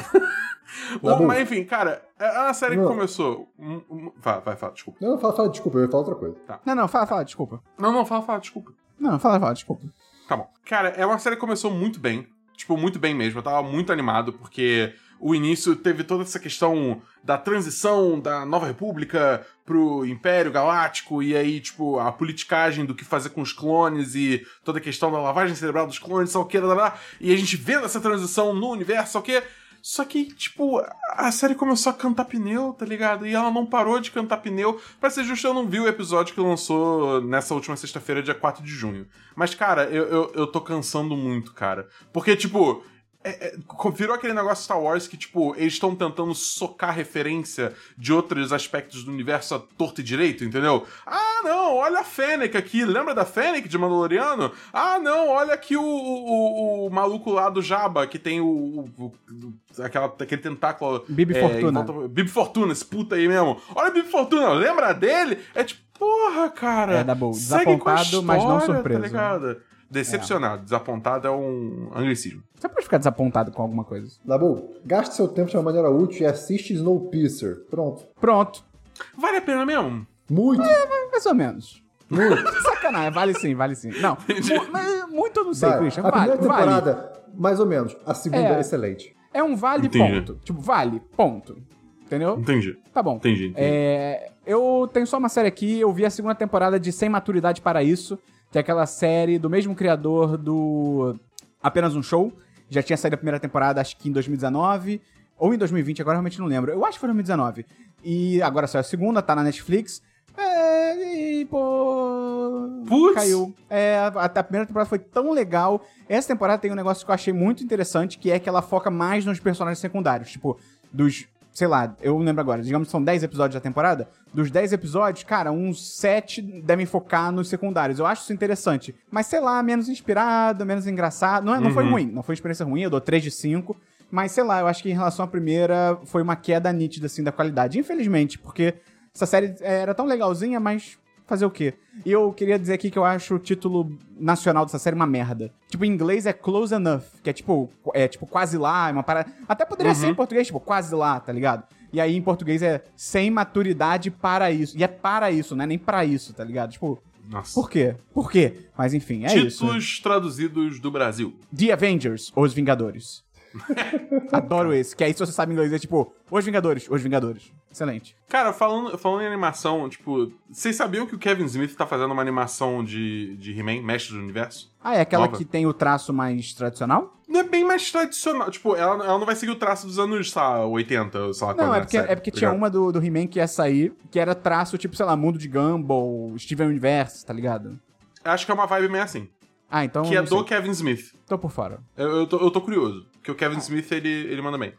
S2: Bom.
S3: mas enfim, cara, é uma série que
S2: Não.
S3: começou. um- um- Vai, vai, fala, desculpa.
S2: Não, fala, fala, desculpa, eu ia falar outra coisa.
S1: Não, não, fala, fala, desculpa.
S3: Não, não, fala, fala, desculpa.
S1: Não, fala, fala, desculpa.
S3: Tá bom. Cara, é uma série que começou muito bem. Tipo, muito bem mesmo. Eu tava muito animado, porque o início teve toda essa questão da transição da Nova República pro Império Galáctico, e aí, tipo, a politicagem do que fazer com os clones e toda a questão da lavagem cerebral dos clones, sei o que, e a gente vendo essa transição no universo, sei o que. Só que, tipo, a série começou a cantar pneu, tá ligado? E ela não parou de cantar pneu. Pra ser justo, eu não vi o episódio que lançou nessa última sexta-feira, dia 4 de junho. Mas, cara, eu, eu, eu tô cansando muito, cara. Porque, tipo. É- é, virou aquele negócio Star Wars que, tipo, eles estão tentando socar referência de outros aspectos do universo a torto e direito, entendeu? Ah, não, olha a Fennec aqui, lembra da Fennec de Mandaloriano? Ah, não, olha aqui o, o, o maluco lá do Jabba, que tem o, o- aquela, aquele tentáculo...
S1: Bibi
S3: é,
S1: Fortuna.
S3: volta- Bibi Fortuna, esse puta aí mesmo. Olha o Bibi Fortuna, lembra dele? É tipo, porra, cara.
S1: É, Dabu,
S3: segue com a
S1: desapontado, mas não
S3: história,
S1: surpreso.
S3: Tá ligado? Decepcionado. Desapontado é um anglicismo.
S1: Você pode ficar desapontado com alguma coisa.
S2: Dabu, gaste seu tempo de uma maneira útil e assiste Snowpiercer. Pronto.
S1: Pronto.
S3: Vale a pena mesmo?
S2: Muito.
S1: Mais ou menos.
S2: Muito.
S1: Sacanagem, vale sim, vale sim. Não, mu- mas muito eu não sei,
S2: Vai.
S1: Christian.
S2: A
S1: Vale,
S2: primeira
S1: vale.
S2: temporada, mais ou menos. A segunda,
S1: É.
S2: é excelente.
S1: É um vale
S3: Entendi.
S1: ponto. Tipo, vale, ponto. Entendeu?
S3: Entendi.
S1: Tá bom.
S3: Entendi, entendi.
S1: É, eu tenho só uma série aqui, eu vi a segunda temporada de Sem Maturidade para Isso, que é aquela série do mesmo criador do Apenas um Show. Já tinha saído a primeira temporada, acho que em 2019, ou em 2020, agora realmente não lembro. Eu acho que foi 2019. E agora saiu a segunda, tá na Netflix. É, e, pô...
S3: Putz.
S1: caiu. É, a, a primeira temporada foi tão legal. Essa temporada tem um negócio que eu achei muito interessante, que é que ela foca mais nos personagens secundários. Tipo, dos. Sei lá, eu não lembro agora. Digamos que são 10 episódios da temporada. Dos 10 episódios, cara, uns 7 devem focar nos secundários. Eu acho isso interessante. Mas, sei lá, menos inspirado, menos engraçado. Não, é- não foi ruim. Não foi experiência ruim. Eu dou 3 de 5. Mas, sei lá, eu acho que em relação à primeira, foi uma queda nítida, assim, da qualidade. Infelizmente, porque essa série era tão legalzinha, mas fazer o quê? E eu queria dizer aqui que eu acho o título nacional dessa série uma merda. Tipo, em inglês é Close Enough, que é tipo, é tipo quase lá, é uma parada. Até poderia ser em português, tipo, quase lá, tá ligado? E aí em português é sem maturidade para isso. E é para isso, não é nem pra isso, tá ligado? Tipo,
S3: Nossa.
S1: por quê? Por quê? Mas enfim, é isso.
S3: Títulos traduzidos do Brasil.
S1: The Avengers, Os Vingadores. Adoro esse, que aí se você sabe inglês é tipo, Os Vingadores, Os Vingadores. Excelente.
S3: Cara, falando, falando em animação, tipo, vocês sabiam que o Kevin Smith tá fazendo uma animação de, de He-Man, Mestre do Universo?
S1: Ah, é aquela
S3: Nova.
S1: que tem o traço mais tradicional?
S3: Não é bem mais tradicional. Tipo, ela, ela não vai seguir o traço dos anos, sei lá, 80, sei lá
S1: Não, é
S3: a
S1: porque,
S3: série,
S1: é porque
S3: tá
S1: tinha uma do, do He-Man que ia sair, que era traço, tipo, sei lá, Mundo de Gumball, Steven Universe, tá ligado?
S3: Acho que é uma vibe meio assim.
S1: Ah, então.
S3: que é
S1: não sei.
S3: do Kevin Smith.
S1: Tô por fora.
S3: Eu, eu, tô, eu tô curioso. Porque o Kevin Smith, ele, ele manda bem.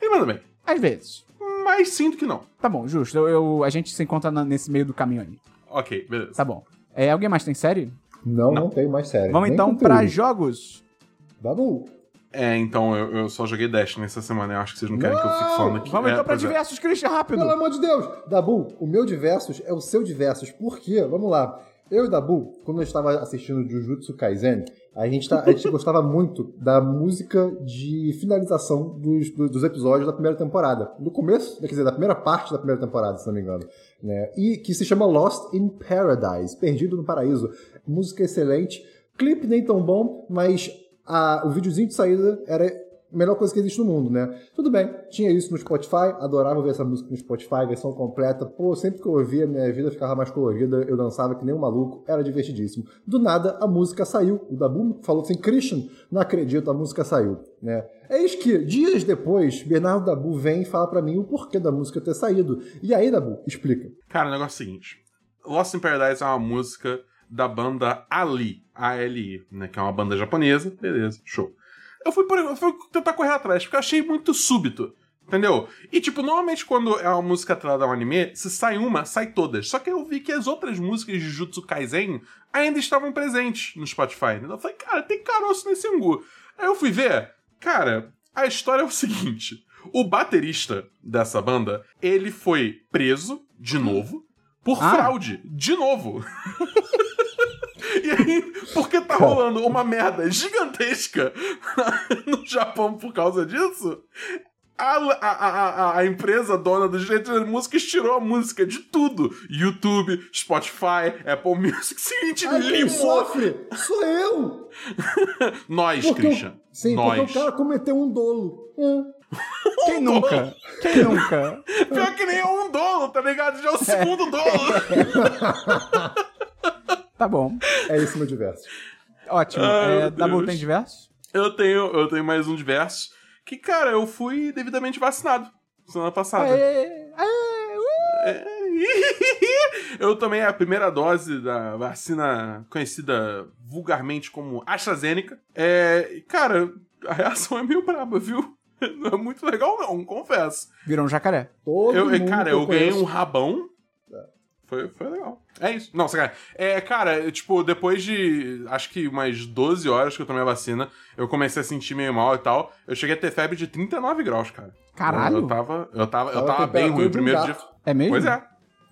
S3: Ele manda bem.
S1: Às vezes.
S3: Mas sinto que não.
S1: Tá bom, justo. Eu, eu- a gente se encontra na- nesse meio do caminho aí.
S3: Ok, beleza.
S1: Tá bom. É, alguém mais tem série?
S2: Não, não, tem mais série.
S1: Vamos
S2: Nem
S1: então
S2: conteúdo.
S1: pra jogos.
S2: Dabu.
S3: É, então, eu, eu só joguei Dash nessa semana. Eu acho que vocês não querem que eu fique falando aqui.
S1: Vamos
S3: É,
S1: então pra
S3: pois é.
S1: diversos, Christian, rápido.
S2: Pelo amor de Deus! Dabu, o meu diversos é o seu diversos. Por quê? Vamos lá. Eu e Dabu, quando eu estava assistindo Jujutsu Kaisen, a gente, tá- a gente gostava muito da música de finalização dos, do- dos episódios da primeira temporada. No começo, quer dizer, da primeira parte da primeira temporada, se não me engano. Né? E que se chama Lost in Paradise, Perdido no Paraíso. Música excelente. Clipe nem tão bom, mas a- o videozinho de saída era melhor coisa que existe no mundo, né? Tudo bem, tinha isso no Spotify, adorava ver essa música no Spotify, versão completa. Pô, sempre que eu ouvia, minha vida ficava mais colorida, eu dançava que nem um maluco, era divertidíssimo. Do nada, a música saiu. O Dabu falou assim, Christian, não acredito, a música saiu, né? Eis que, dias depois, Bernardo Dabu vem e fala pra mim o porquê da música ter saído. E aí, Dabu, explica.
S3: Cara, o negócio é o seguinte: Lost in Paradise é uma música da banda Ali, A-L-I, né? Que é uma banda japonesa. Beleza, show. Eu fui, por, eu fui tentar correr atrás, porque eu achei muito súbito. Entendeu? E, tipo, normalmente quando é uma música atrelada a um anime, se sai uma, sai todas. Só que eu vi que as outras músicas de Jujutsu Kaisen ainda estavam presentes no Spotify. Entendeu? Eu falei, cara, tem caroço nesse angu. Aí eu fui ver, cara, a história é o seguinte: o baterista dessa banda, ele foi preso de novo por
S1: Ah.
S3: fraude. De novo. E aí, porque tá rolando uma merda gigantesca no Japão por causa disso, a, a, a, a- empresa dona dos direitos das músicas tirou a música de tudo. YouTube, Spotify, Apple Music, seguinte,
S2: Ai, quem sofre sou eu!
S3: Nós,
S2: Porque
S3: Christian.
S2: sim,
S3: Nós.
S2: porque o cara cometeu um dolo. Hum.
S1: Quem nunca? Quem nunca?
S3: Pior que nem é um dolo, tá ligado? Já é o segundo dolo.
S1: Tá bom.
S2: É esse meu diverso.
S1: Ótimo.
S3: Ai,
S1: é,
S3: meu
S1: Dabu tem diversos?
S3: Eu tenho, eu tenho mais um diverso. Que, cara, eu fui devidamente vacinado semana passada.
S1: Aê, aê, uh!
S3: Eu tomei a primeira dose da vacina conhecida vulgarmente como AstraZeneca. É, cara, a reação é meio braba, viu? Não é muito legal, não, confesso.
S1: Virou um jacaré.
S2: Todo
S3: Eu,
S2: mundo
S3: cara,
S2: que
S3: eu ganhei um rabão. Foi, foi legal. É isso. Não, sacanagem. É, cara, eu, tipo, depois de acho que umas 12 horas que eu tomei a vacina, eu comecei a sentir meio mal e tal. Eu cheguei a ter febre de 39 graus, cara.
S1: Caralho.
S3: Eu, eu tava, eu tava, eu
S2: Tava
S3: bem ruim o primeiro dia.
S1: É mesmo?
S3: Pois é.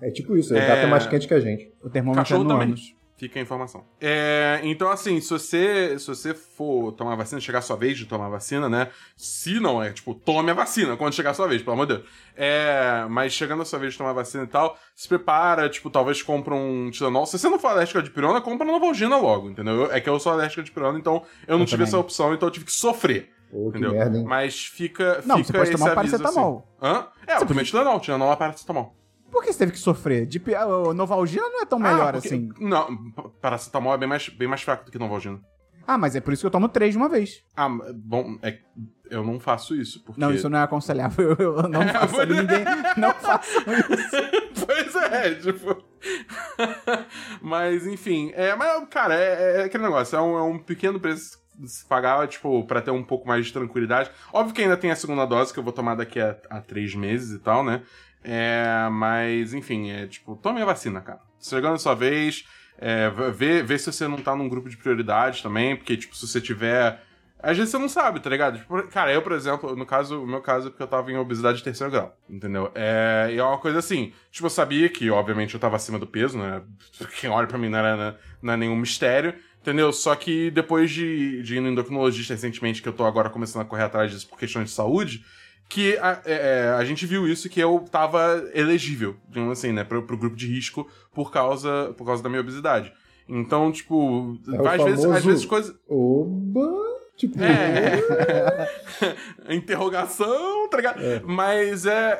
S2: É tipo isso, ele
S3: É.
S2: tá mais quente que a gente.
S1: O termômetro é
S3: Cachorro
S1: no
S3: também.
S1: ânus.
S3: Fica a informação. É, então, assim, se você, se você for tomar vacina, chegar a sua vez de tomar vacina, né? Se não é, tipo, tome a vacina quando chegar a sua vez, pelo amor de Deus. É, mas chegando a sua vez de tomar vacina e tal, se prepara, tipo, talvez compra um Tilenol. Se você não for alérgica de pirona, compra Novalgina logo, entendeu? Eu- É que eu sou alérgica de pirona, então eu não
S1: Eu
S3: tive
S1: também.
S3: essa opção, então eu tive que sofrer.
S2: Pô, que
S3: Entendeu?
S2: merda, hein?
S3: Mas fica.
S1: Não,
S3: fica
S1: você pode
S3: esse
S1: tomar um
S3: aviso,
S1: paracetamol.
S3: Assim. Hã? É, eu tomei Tilenol. Tilenol é paracetamol.
S1: Por que você teve que sofrer? De, Novalgina não é tão melhor
S3: Ah, porque-
S1: assim.
S3: Não, paracetamol é bem mais, bem mais fraco do que Novalgina.
S1: Ah, mas é por isso que eu tomo três de uma vez.
S3: Ah, bom, é, eu não faço isso, porque...
S1: Não, isso não é aconselhável. Eu, eu não faço.
S3: pois é.
S1: ninguém não faça isso.
S3: pois é, tipo. mas, enfim. É, mas, cara, é, é aquele negócio. É um, é um pequeno preço se pagar, tipo, pra ter um pouco mais de tranquilidade. Óbvio que ainda tem a segunda dose que eu vou tomar daqui a, a três meses e tal, né? É, mas, enfim, é tipo, tome a vacina, cara. Chegando a sua vez, é, vê, vê se você não tá num grupo de prioridade também, porque, tipo, se você tiver. Às vezes você não sabe, tá ligado? Tipo, cara, eu, por exemplo, no caso, o meu caso é porque eu tava em obesidade de terceiro grau, entendeu? É, e é uma coisa assim, tipo, eu sabia que, obviamente, eu tava acima do peso, né? Quem olha pra mim não, era, não é nenhum mistério, entendeu? Só que depois de, de ir no endocrinologista recentemente, que eu tô agora começando a correr atrás disso por questões de saúde, que a, é, a gente viu isso, que eu tava elegível, digamos assim, né, pro, pro grupo de risco por causa, por causa da minha obesidade. Então, tipo,
S2: É
S3: às, vezes, às vezes coisas.
S2: Oba! Tipo,
S3: É. Interrogação, tá ligado? Mas é,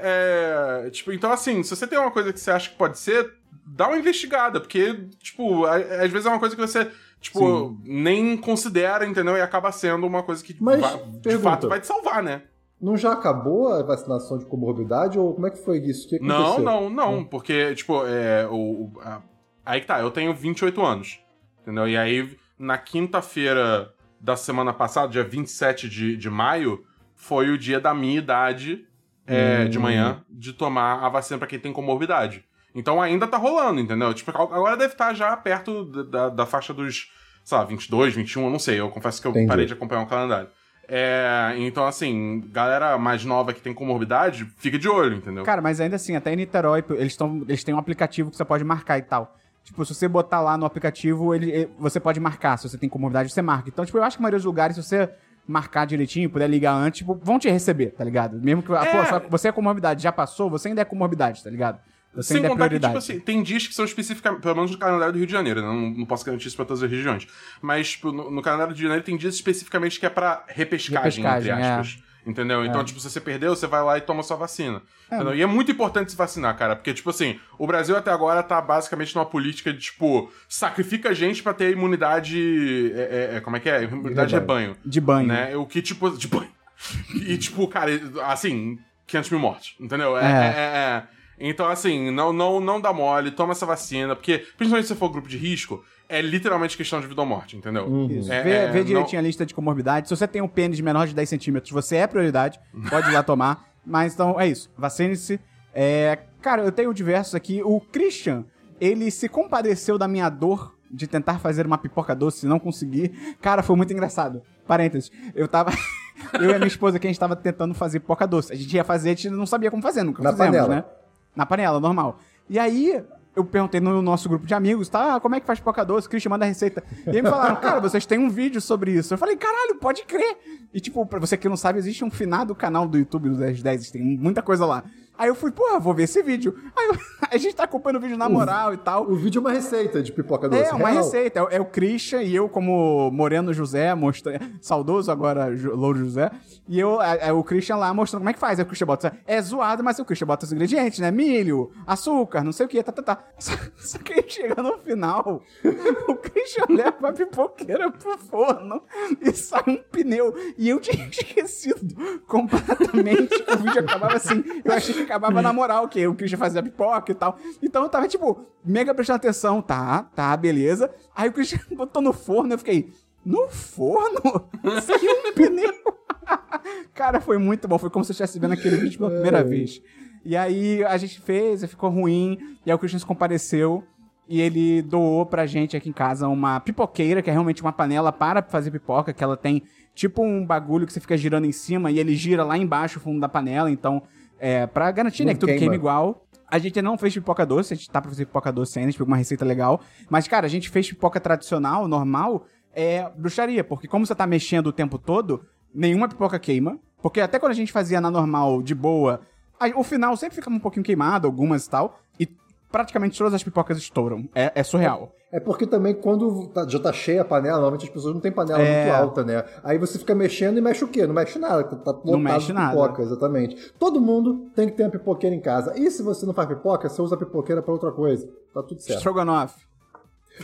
S3: é, Tipo, então assim, se você tem uma coisa que você acha que pode ser, dá uma investigada, porque, tipo, a- às vezes é uma coisa que você. Tipo, nem considera, entendeu? E acaba sendo uma coisa que
S2: Mas,
S3: va- de
S2: pergunta.
S3: fato vai te salvar, né?
S2: Não já acabou a vacinação de comorbidade? Ou como é que foi isso? Que
S3: Não, não, não. Porque, tipo, é, o, o- a- aí que tá, eu tenho 28 anos. Entendeu? E aí, na quinta-feira da semana passada, dia 27 de, de maio, foi o dia da minha idade é, de
S2: Hum.
S3: manhã de tomar a vacina pra quem tem comorbidade. Então ainda tá rolando, entendeu? Tipo, agora deve estar já perto da, da, da faixa dos, sei lá, 22, 21, eu não sei. Eu confesso que eu
S2: Entendi.
S3: parei de acompanhar o calendário. É, então, assim, galera mais nova que tem comorbidade, fica de olho, entendeu?
S1: Cara, mas ainda assim, até em Niterói, eles, tão, eles têm um aplicativo que você pode marcar e tal. Tipo, se você botar lá no aplicativo, ele, você pode marcar. Se você tem comorbidade, você marca. Então, tipo, eu acho que a maioria dos lugares, se você marcar direitinho, puder ligar antes, tipo, vão te receber, tá ligado? Mesmo que, ah,
S3: É.
S1: pô, você é comorbidade, já passou, você ainda é comorbidade, tá ligado? Você
S3: Sem
S1: ainda é
S3: contar que, tipo assim, tem dias que são especificamente, pelo menos no calendário do Rio de Janeiro, né? Não, não posso garantir isso pra todas as regiões. Mas, tipo, no, no calendário do Rio de Janeiro tem dias especificamente que é pra repescagem,
S1: Repescagem,
S3: entre aspas. Entendeu? Então, tipo, se você perdeu, você vai lá e toma sua vacina. Entendeu? E é muito importante se vacinar, cara. Porque, tipo assim, o Brasil até agora tá basicamente numa política de, tipo, sacrifica a gente pra ter imunidade. é, é, é, como é que é? Imunidade de rebanho.
S1: De banho.
S3: Né? O que, tipo, de banho. E, tipo, cara, assim, 500 mil mortes, entendeu? É,
S1: É.
S3: Então, assim, não, não, não dá mole, toma essa vacina, porque, principalmente se você for grupo de risco, é literalmente questão de vida ou morte, entendeu?
S1: Isso.
S3: É,
S1: vê,
S3: é,
S1: vê
S3: não-
S1: direitinho a lista de comorbidades. Se você tem um pênis menor de 10 centímetros, você é prioridade. Pode ir lá tomar. Mas então é isso. Vacine-se. É, cara, eu tenho diversos aqui. O Christian, ele se compadeceu da minha dor de tentar fazer uma pipoca doce e não conseguir. Cara, foi muito engraçado. Parênteses. Eu tava. eu e a minha esposa que a gente tava tentando fazer pipoca doce. A gente ia fazer, a gente não sabia como fazer, nunca
S2: Na
S1: fizemos,
S2: panela.
S1: né? Na panela, normal. E aí, eu perguntei no nosso grupo de amigos, tá? Ah, como é que faz pipoca doce? Christian manda a receita. E aí me falaram, cara, vocês têm um vídeo sobre isso. Eu falei, caralho, pode crer. E tipo, pra você que não sabe, existe um finado canal do YouTube do 1010, tem muita coisa lá. Aí eu fui, porra, vou ver esse vídeo. Aí eu- a gente tá acompanhando o vídeo na moral e tal.
S2: O vídeo é uma receita de pipoca doce.
S1: É, uma
S2: real.
S1: receita. É, o- é o Christian e eu, como Moreno José, mostra... saudoso agora, Louro José. E eu, é, é o Christian lá mostrando como é que faz. Aí o Christian bota. É zoado, mas o Christian bota os ingredientes, né? Milho, açúcar, não sei o que, tá, tá, tá. Só, só que aí chega no final, o Christian leva a pipoqueira pro forno e sai um pneu. E eu tinha esquecido completamente que o vídeo acabava assim. Eu achei que acabava na moral, que o Christian fazia pipoca e tal. Então eu tava, tipo, mega prestando atenção. Tá, tá, beleza. Aí o Christian botou no forno, eu fiquei, no forno? Saiu um pneu. Cara, foi muito bom. Foi como se eu estivesse vendo aquele vídeo pela primeira vez. E aí a gente fez, e ficou ruim. E aí o Christian compareceu. E ele doou pra gente aqui em casa uma pipoqueira, que é realmente uma panela para fazer pipoca, que ela tem tipo um bagulho que você fica girando em cima e ele gira lá embaixo o fundo da panela. Então, é, pra garantir, né, que tudo
S2: queima.
S1: igual. A gente não fez pipoca doce, a gente tá pra fazer pipoca doce ainda, a gente pegou uma receita legal. Mas, cara, a gente fez pipoca tradicional, normal, é bruxaria, porque como você tá mexendo o tempo todo, nenhuma pipoca queima. Porque até quando a gente fazia na normal, de boa, aí o final sempre fica um pouquinho queimado, algumas e tal. E praticamente todas as pipocas estouram. É, é surreal.
S2: É porque também quando tá- já tá cheia a panela, normalmente as pessoas não têm panela
S1: É.
S2: muito alta, né? Aí você fica mexendo e mexe o quê? Não mexe nada, tá tá lotado
S1: mexe
S2: de
S1: nada.
S2: pipoca, exatamente. Todo mundo tem que ter uma pipoqueira em casa. E se você não faz pipoca, você usa a pipoqueira pra outra coisa. Tá tudo certo.
S1: Strogonoff.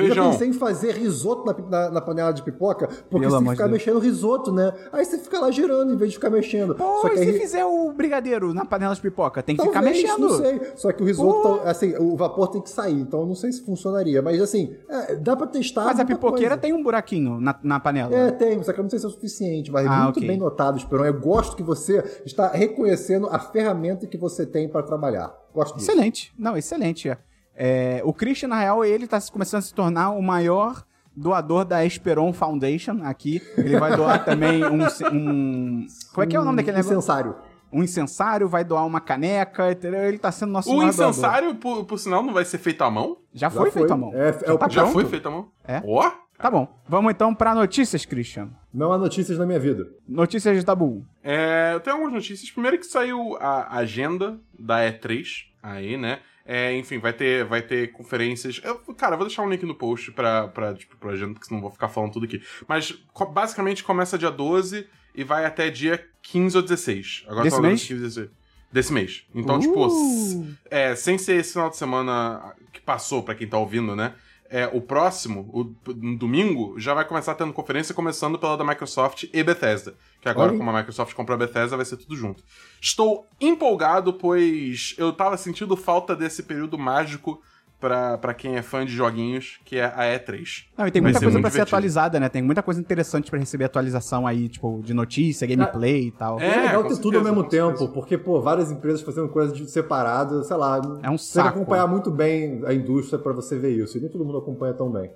S2: Eu já
S3: Feijão.
S2: pensei em fazer risoto na, na- na panela de pipoca, porque
S1: Pelo
S2: você ficar
S1: Deus.
S2: mexendo risoto, né? Aí você fica lá girando em vez de ficar mexendo.
S1: Pô,
S2: Só
S1: e
S2: que
S1: se
S2: aí,
S1: fizer o brigadeiro na panela de pipoca? Tem que
S2: Talvez,
S1: ficar mexendo.
S2: Não sei. Só que o risoto, assim, o vapor tem que sair, então eu não sei se funcionaria. Mas assim, é, dá pra testar.
S1: Mas a pipoqueira
S2: coisa.
S1: tem um buraquinho na, na panela.
S2: É, tem, só que eu não sei se é o suficiente, mas
S1: Ah,
S2: muito
S1: ok.
S2: bem notado, Esperon. Eu gosto que você está reconhecendo a ferramenta que você tem para trabalhar. Gosto disso.
S1: Excelente. Não, excelente. é. É, o Christian, na real, ele tá começando a se tornar o maior doador da Esperon Foundation aqui. Ele vai doar também um, um- Como é que é o nome daquele negócio?
S2: Incensário.
S1: Um incensário, vai doar uma caneca, entendeu? Ele tá sendo nosso
S3: O
S1: maior doador.
S3: incensário, por, por sinal, não vai ser feito à mão?
S1: Já
S2: Já
S1: foi
S2: foi.
S1: feito à mão.
S2: É, é o-
S1: tá
S3: Já foi feito à mão?
S1: É.
S3: Ó!
S1: Tá bom. Vamos então pra notícias, Christian.
S2: Não há notícias na minha vida.
S1: Notícias de Tabu.
S3: É, eu tenho algumas notícias. Primeiro que saiu a agenda da E3 aí, né? É, enfim, vai ter, vai ter conferências. Eu, cara, eu vou deixar um link no post pra, pra, tipo, pra agenda, porque senão vou ficar falando tudo aqui. Mas co- basicamente começa dia 12 e vai até dia 15 ou 16. Agora
S1: Desse
S3: tá
S1: mês?
S3: 15 ou 16. Desse mês. Então,
S1: Uh!
S3: tipo, é, sem ser esse final de semana que passou, pra quem tá ouvindo, né? É, o próximo, o, no domingo, já vai começar tendo conferência, começando pela da Microsoft e Bethesda. Que agora,
S2: aí.
S3: como a Microsoft comprou a Bethesda, vai ser tudo junto. Estou empolgado, pois eu tava sentindo falta desse período mágico pra, pra quem é fã de joguinhos, que é a E3.
S1: Não, e tem
S3: Vai
S1: muita coisa pra ser atualizada, né? Tem muita coisa interessante pra receber atualização aí, tipo, de notícia, gameplay e tal.
S3: É,
S2: É, legal ter tudo ao
S3: certeza,
S2: mesmo tempo,
S3: certeza.
S2: porque, pô, várias empresas fazendo coisas de separado, sei lá.
S1: É um
S2: Você tem que
S1: saco.
S2: acompanhar muito bem a indústria pra você ver isso. E nem todo mundo acompanha tão bem.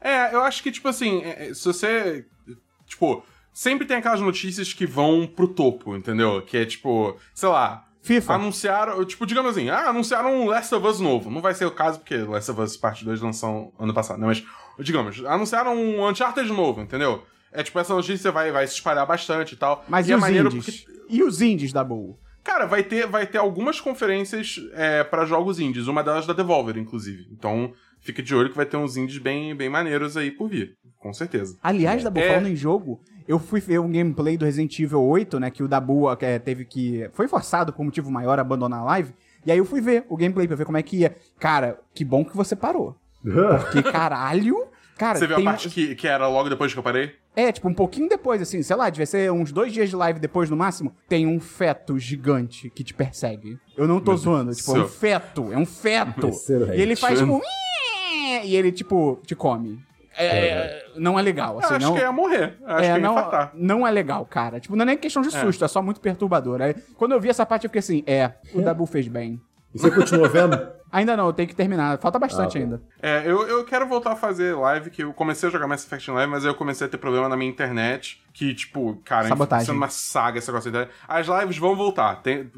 S3: É, eu acho que, tipo assim, é, é, se você. Tipo, sempre tem aquelas notícias que vão pro topo, entendeu? Que é tipo, sei lá.
S1: FIFA.
S3: Anunciaram, tipo, digamos assim, ah, anunciaram um Last of Us novo. Não vai ser o caso, porque Last of Us Parte 2 lançou ano passado, né? Mas, digamos, anunciaram um Uncharted novo, entendeu? É tipo, essa notícia vai, vai se espalhar bastante e tal.
S1: Mas
S3: e
S1: e,
S3: é
S1: os
S3: maneiro
S1: indies?
S3: porque
S1: E os indies da Bull?
S3: Cara, vai ter, vai ter algumas conferências é, para jogos indies, uma delas da Devolver, inclusive. Então, fica de olho que vai ter uns indies bem, bem maneiros aí por vir, com certeza.
S1: Aliás, Dabu,
S3: É.
S1: falando em jogo, eu fui ver um gameplay do Resident Evil 8, né? Que o Dabu é, teve que. Foi forçado por motivo maior a abandonar a live. E aí eu fui ver o gameplay pra ver como é que ia. Cara, que bom que você parou. Porque caralho. Cara,
S3: Você viu a
S1: tem um-
S3: parte que, que era logo depois que eu parei?
S1: É, tipo, um pouquinho depois, assim, sei lá, devia ser uns dois dias de live depois no máximo. Tem um feto gigante que te persegue. Eu não tô zoando, tipo, é um feto, é um feto.
S2: Excelente.
S1: E ele faz tipo. E ele, tipo, te come. É, não é legal, assim,
S3: eu acho
S1: não.
S3: que ia morrer. Eu acho
S1: é,
S3: que ia
S1: não,
S3: infartar.
S1: não é legal, cara. Tipo, não é nem questão de susto, é, só muito perturbador. Aí, quando eu vi essa parte, eu fiquei assim, é, o Dabu fez bem.
S2: E você continuou vendo?
S1: Ainda não, eu tenho que terminar. Falta bastante
S2: Ah, tá.
S1: ainda.
S3: É, eu, eu quero voltar a fazer live, que eu comecei a jogar Mass Effect live, mas aí eu comecei a ter problema na minha internet, que, tipo, cara, enfim,
S1: Sabotagem.
S3: tá sendo uma saga esse negócio da internet. As lives vão voltar, tem-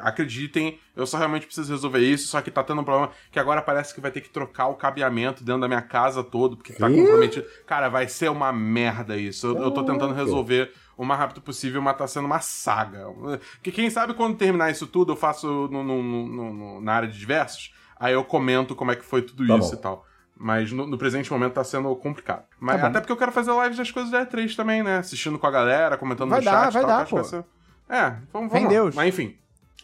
S3: acreditem, eu só realmente preciso resolver isso, só que tá tendo um problema que agora parece que vai ter que trocar o cabeamento dentro da minha casa todo, porque tá comprometido. Cara, vai ser uma merda isso. Eu, eu tô tentando resolver o mais rápido possível, mas tá sendo uma saga. Que quem sabe quando terminar isso tudo, eu faço no- no- no- na área de diversos, aí eu comento como é que foi tudo
S2: Tá
S3: isso
S2: bom.
S3: e tal. Mas no, no presente momento tá sendo complicado. Mas,
S1: Tá bom.
S3: até porque eu quero fazer lives das coisas da E3 também, né? Assistindo com a galera, comentando
S1: Vai
S3: no
S1: dar,
S3: chat
S1: vai
S3: tal.
S1: dar, pô.
S3: vai ser- É, vamos, vamos.
S1: Deus.
S3: Mas enfim.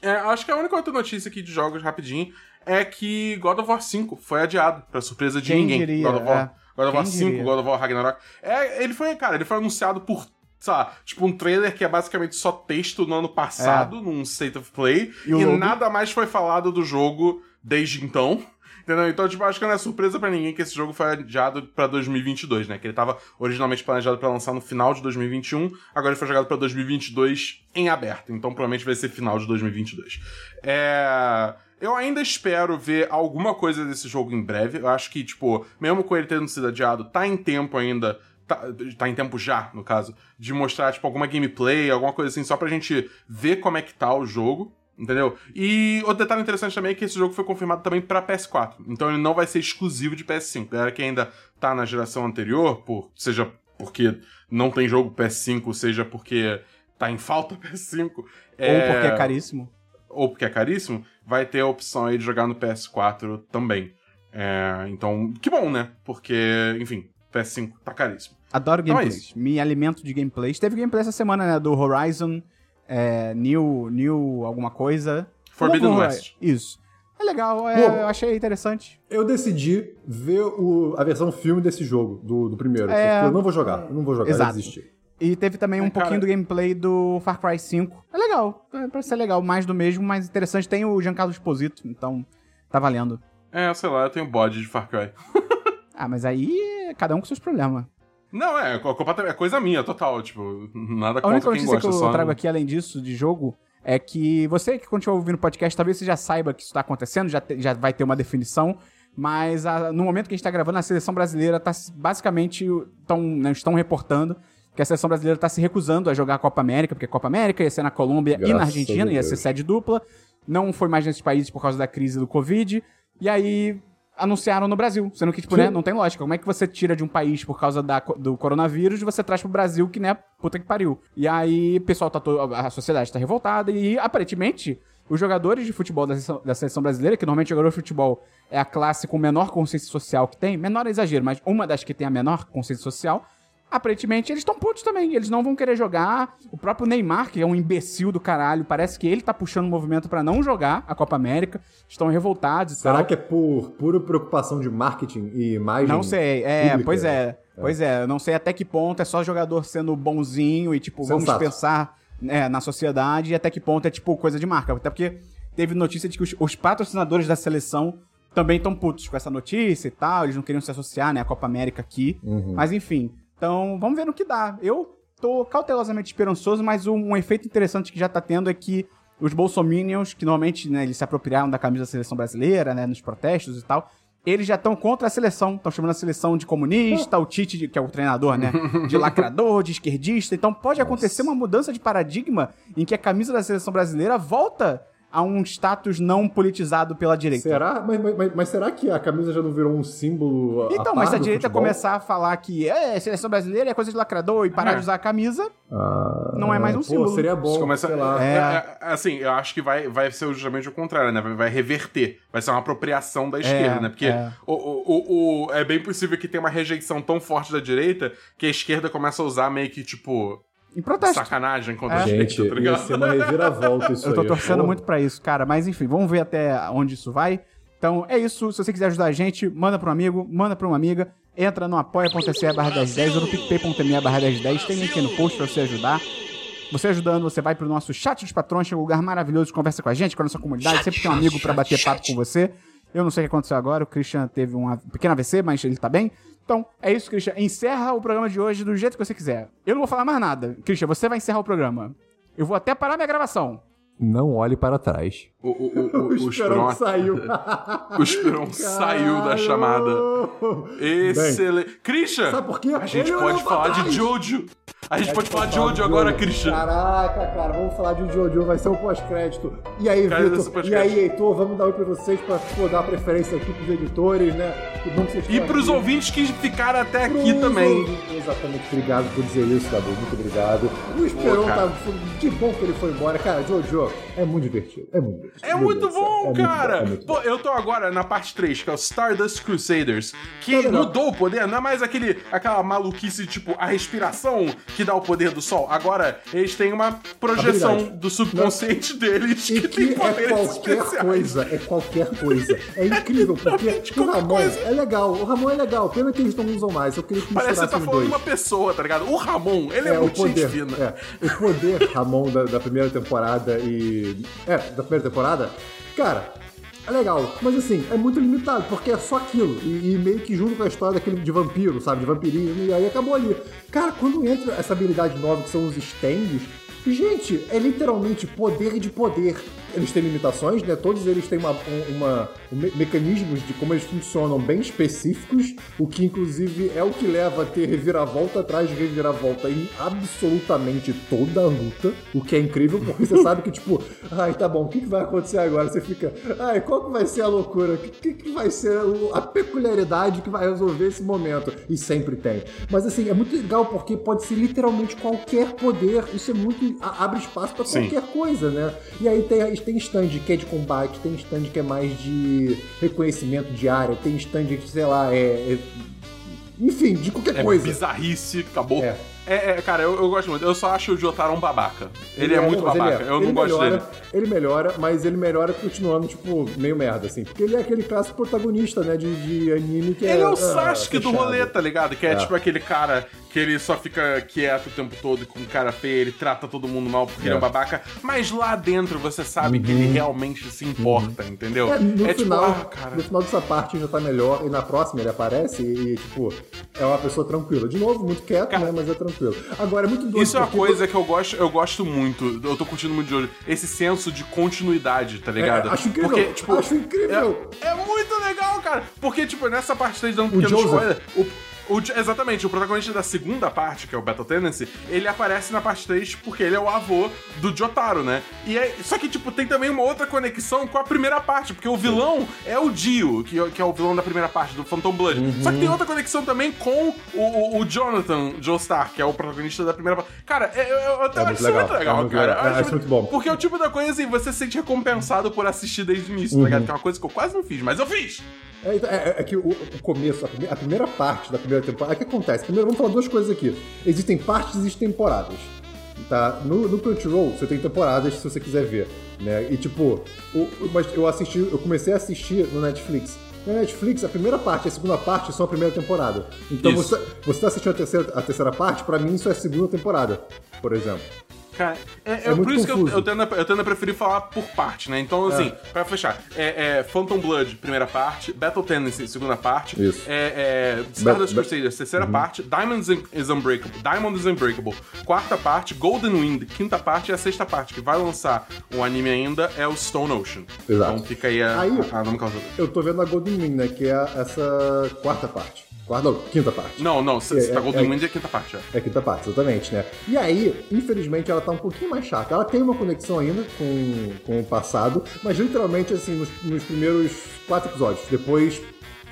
S3: É, acho que a única outra notícia aqui de jogos, rapidinho, é que God of War 5 foi adiado, pra surpresa de
S1: Quem
S3: ninguém.
S1: diria,
S3: God of War,
S1: é.
S3: God of War
S1: Quem
S3: 5,
S1: diria?
S3: God of War Ragnarok. É, ele foi, cara, ele foi anunciado por, sei lá, tipo um trailer que é basicamente só texto no ano passado, num State of Play,
S1: E
S3: e nada mais foi falado do jogo desde então. Entendeu? Então, tipo, acho que não é surpresa pra ninguém que esse jogo foi adiado pra 2022, né? Que ele tava originalmente planejado pra lançar no final de 2021, agora ele foi jogado pra 2022 em aberto. Então, provavelmente vai ser final de 2022. É... Eu ainda espero ver alguma coisa desse jogo em breve. Eu acho que, tipo, mesmo com ele tendo sido adiado, tá em tempo ainda tá, tá em tempo já, no caso, de mostrar, tipo, alguma gameplay, alguma coisa assim, só pra gente ver como é que tá o jogo. Entendeu? E outro detalhe interessante também é que esse jogo foi confirmado também pra PS4. Então ele não vai ser exclusivo de PS5. Galera que ainda tá na geração anterior, por, seja porque não tem jogo PS5, seja porque tá em falta PS5.
S1: Ou porque é caríssimo.
S3: ou porque é caríssimo, vai ter a opção aí de jogar no PS4 também. É, então, que bom, né? Porque, enfim, PS5 tá caríssimo.
S1: Adoro
S3: Então é
S1: gameplays. Me alimento de gameplays. Teve gameplay essa semana, né? Do Horizon, é, New, New alguma coisa.
S3: Forbidden West.
S1: Isso. É legal, é,
S2: Pô.
S1: eu achei interessante.
S2: Eu decidi ver o- a versão filme desse jogo, do, do primeiro.
S1: É.
S2: Porque eu não vou jogar, eu não vou jogar,
S1: Exato. E teve também um
S3: É, cara-
S1: pouquinho do gameplay do Far Cry 5. É legal, é, parece ser legal, mais do mesmo, mas interessante. Tem o Giancarlo Esposito, então tá valendo.
S3: É, sei lá, eu tenho bode de Far Cry.
S1: Ah, mas aí é cada um com seus problemas.
S3: Não, é, é coisa minha, total. Tipo, nada
S1: A única
S3: contra quem
S1: notícia que
S3: gosta,
S1: eu
S3: só...
S1: trago aqui, além disso, de jogo, é que você que continua ouvindo o podcast, talvez você já saiba que isso tá acontecendo, já, te- já vai ter uma definição, mas a- no momento que a gente tá gravando, a seleção brasileira tá se- basicamente tão, né, estão reportando que a seleção brasileira tá se recusando a jogar a Copa América, porque a Copa América ia ser na Colômbia e
S2: Graças
S1: na Argentina,
S2: a
S1: ia ser sede dupla. Não foi mais nesses países por causa da crise do Covid. E aí anunciaram no Brasil, sendo que, tipo,
S2: Que-
S1: né, não tem lógica. Como é que você tira de um país por causa da, do coronavírus e você traz pro Brasil, que, né, puta que pariu. E aí, o pessoal tá todo, a sociedade tá revoltada e, aparentemente, os jogadores de futebol da seleção, da seleção brasileira, que normalmente jogador de futebol é a classe com menor consciência social que tem, menor é exagero, mas uma das que tem a menor consciência social, aparentemente eles estão putos também. Eles não vão querer jogar. O próprio Neymar, que é um imbecil do caralho, parece que ele tá puxando o movimento pra não jogar a Copa América. Estão revoltados e
S2: Será
S1: tal.
S2: que é por pura preocupação de marketing e imagem?
S1: Não sei, é,
S2: pública?
S1: pois é. Pois é, eu não sei até que ponto é só jogador sendo bonzinho e, tipo, vamos
S2: Sensato.
S1: pensar né, na sociedade e até que ponto é, tipo, coisa de marca. Até porque teve notícia de que os, os patrocinadores da seleção também estão putos com essa notícia e tal, eles não queriam se associar, né, à Copa América aqui.
S2: Uhum.
S1: Mas enfim, então vamos ver no que dá. Eu tô cautelosamente esperançoso, mas um, um efeito interessante que já tá tendo é que os bolsominions, que normalmente né, eles se apropriaram da camisa da seleção brasileira, né, nos protestos e tal, eles já estão contra a seleção, estão chamando a seleção de comunista, o Tite, de- que é o treinador, né, de lacrador, de esquerdista. Então pode acontecer uma mudança de paradigma em que a camisa da seleção brasileira volta a um status não politizado pela direita.
S2: Será? Mas, mas- mas- será que a camisa já não virou um símbolo? a-
S1: Então, mas se a direita
S2: futebol?
S1: começar a falar que é, seleção brasileira é coisa de lacrador e parar
S3: É.
S1: de usar a camisa,
S2: Ah,
S1: não é mais um
S2: pô,
S1: símbolo.
S2: Seria bom,
S3: Isso começa,
S2: sei lá.
S3: é, é, assim, eu acho que vai, vai ser justamente o contrário, né? Vai, vai reverter. Vai ser uma apropriação da esquerda, né? Porque
S1: é.
S3: O, o, o, o- é bem possível que tenha uma rejeição tão forte da direita que a esquerda começa a usar meio que, tipo,
S1: em protesto.
S3: sacanagem contra
S1: É.
S3: a
S2: Gente,
S3: direita, tá
S2: ia
S3: ligado?
S2: ser uma reviravolta isso
S1: Eu tô
S2: aí.
S1: torcendo
S2: Pô.
S1: muito pra isso, cara. Mas enfim, vamos ver até onde isso vai. Então é isso. Se você quiser ajudar a gente, manda pra um amigo, manda pra uma amiga. Entra no apoia.se barra 1010 ou no picpay.me barra 1010. Tem link aí no post pra você ajudar. Você ajudando, você vai pro nosso chat dos patrões, que é um lugar maravilhoso de conversa com a gente, com a nossa comunidade. Sempre tem um amigo pra bater papo com você. Eu não sei o que aconteceu agora, o Christian teve um pequeno AVC, mas ele tá bem. Então, é isso, Christian. Encerra o programa de hoje do jeito que você quiser. Eu não vou falar mais nada. Christian, você vai encerrar o programa. Eu vou até parar minha gravação.
S5: Não olhe para trás.
S3: O, o, o, o,
S2: O
S3: o
S2: Esperão
S3: Esperon,
S2: saiu.
S3: o Esperon saiu da chamada. Excelente. Christian!
S2: Sabe por quê?
S3: A gente
S2: Ele
S3: pode falar de. Jojo. A gente pode falar de
S2: Jojo.
S3: Jojo agora, Christian.
S2: Caraca, cara, vamos falar de Jojo, vai ser um pós-crédito. E aí, Vitor? E aí, Heitor, vamos dar oi pra vocês pra pô, dar preferência aqui pros editores, né? Que bom que vocês
S3: E pros
S2: aqui.
S3: ouvintes que ficaram até aqui
S2: Pros
S3: também.
S2: ouvintes. Exatamente, obrigado por dizer isso, Dabu. Muito obrigado. O Esperon
S3: Pô,
S2: tá. Que bom que ele foi embora. Cara, Jojo, é muito divertido. É muito divertido.
S3: É muito bom,
S2: é muito
S3: cara!
S2: é muito
S3: Pô, eu tô agora na parte 3, que é o Stardust Crusaders, que
S2: Tá
S3: mudou o poder, não é mais aquele, aquela maluquice, tipo, a respiração que dá o poder do sol. Agora, eles têm uma projeção
S2: Habilidade.
S3: do subconsciente deles
S2: E
S3: que,
S2: que
S3: tem
S2: é
S3: poderes
S2: qualquer
S3: especiais.
S2: coisa, é qualquer coisa. É incrível, porque o Ramon
S3: coisa.
S2: é legal, o Ramon é legal, pena que eles não usam mais. Eu queria que
S3: Parece que você tá falando de
S2: dois.
S3: uma pessoa, tá ligado? O Ramon, ele é,
S2: É, o
S3: muito
S2: poder,
S3: gente fina.
S2: é, o poder Ramon da, da primeira temporada e. É, da primeira temporada, cara, é legal. Mas assim, é muito limitado, porque é só aquilo. E, e meio que junto com a história daquele de vampiro, sabe? De vampirismo, e aí acabou ali. Cara, quando entra essa habilidade nova que são os stands, gente, é literalmente poder de poder. Eles têm limitações, né? Todos eles têm uma, um- uma, um me- mecanismos de como eles funcionam bem específicos, o que inclusive é o que leva a ter reviravolta atrás de reviravolta em absolutamente toda a luta, o que é incrível, porque você sabe que, tipo, ai, tá bom, o que, que vai acontecer agora? Você fica, ai, qual que vai ser a loucura? O que, que, que vai ser a peculiaridade que vai resolver esse momento? E sempre tem. Mas assim, é muito legal porque pode ser literalmente qualquer poder, isso é muito. a- abre espaço pra
S3: Sim.
S2: qualquer coisa, né? E aí tem, tem stand que é de combate, tem stand que é mais de reconhecimento de área, tem stand que, sei lá, é. é- enfim, de qualquer
S3: É
S2: coisa.
S3: bizarrice, acabou.
S2: É.
S3: É, é, cara, eu, eu gosto muito. Eu só acho o Jotaro um babaca. Ele, é muito
S2: mas ele
S3: babaca.
S2: é.
S3: Eu
S2: Ele
S3: não gosto
S2: melhora,
S3: dele.
S2: Ele melhora, mas ele melhora continuando, tipo, meio merda, assim. Porque ele é aquele clássico protagonista, né, de, de anime que é.
S3: Ele é o
S2: ah,
S3: Sasuke do
S2: fechado.
S3: rolê, tá ligado? Que é,
S2: É.
S3: tipo aquele cara que ele só fica quieto o tempo todo com cara feia, ele trata todo mundo mal porque ele é um
S2: É.
S3: babaca, mas lá dentro você sabe que ele realmente se importa, entendeu?
S2: Uhum. É, no,
S3: tipo,
S2: final,
S3: ah, cara.
S2: no final dessa parte já tá melhor, e na próxima ele aparece e, tipo, é uma pessoa tranquila. De novo, muito quieto,
S3: Cara,
S2: né, mas é tranquilo. Agora, é muito doido.
S3: Isso é uma coisa que eu gosto, eu gosto muito, eu tô curtindo muito de olho. Esse senso de continuidade, tá ligado?
S2: É, acho incrível,
S3: Porque, tipo,
S2: acho incrível.
S3: É, é muito legal, cara. Porque, tipo, nessa parte 3 dando um pequeno spoiler, o. o exatamente, o protagonista da segunda parte, que é o Battle Tendency, ele aparece na parte 3 porque ele é o avô do Jotaro, né? E é, só que, tipo, tem também uma outra conexão com a primeira parte, porque o vilão é o Dio, que, que é o vilão da primeira parte, do Phantom Blood. Só que tem
S2: Uhum.
S3: outra conexão também com o, o- o Jonathan Joestar, que é o protagonista da primeira parte. Cara, eu, eu, eu até
S2: É
S3: acho
S2: legal,
S3: muito legal,
S2: é muito
S3: cara.
S2: legal.
S3: Eu
S2: É, acho muito bom.
S3: Porque é o tipo da coisa assim, você se sente recompensado por assistir desde o início, tá ligado? Que é uma coisa que eu quase não fiz, mas eu fiz!
S2: É, então, é- é que o, o começo, a primeira, a primeira parte da primeira temporada. O que acontece? Primeiro, vamos falar duas coisas aqui. Existem partes e existem temporadas. Tá? No, no Crunchyroll, você tem temporadas se você quiser ver. Né? E tipo, o- mas eu assisti, eu comecei a assistir no Netflix. Na Netflix, a primeira parte e a segunda parte são a primeira temporada. Então
S3: Isso.
S2: você, você tá assistindo a terceira, a terceira parte, pra mim isso é a segunda temporada, por exemplo.
S3: Cara, é, é
S2: É
S3: por isso que eu,
S2: confuso.
S3: eu, tendo a, eu tendo a preferir falar por parte, né? Então, assim, pra fechar, é, é Phantom Blood, primeira parte, Battle Tendency, segunda parte,
S2: Isso.
S3: é, é Stardust Crusaders, terceira parte, Diamonds is Unbreakable, Diamond is Unbreakable, quarta parte, Golden Wind, quinta parte e a sexta parte, que vai lançar o anime ainda, é o Stone Ocean.
S2: Exato.
S3: Então fica aí a,
S2: Aí-
S3: a, a.
S2: Eu tô vendo a Golden Wind, né? Que é a- essa quarta parte. Quarta, não, quinta parte.
S3: Não, não,
S2: É,
S3: tá
S2: é,
S3: Golden
S2: é-
S3: Wind é a quinta parte, é.
S2: É a quinta parte, exatamente, né? E aí, infelizmente, ela tá um pouquinho mais chata. Ela tem uma conexão ainda com, com o passado, mas literalmente, assim, nos, nos primeiros quatro episódios. Depois,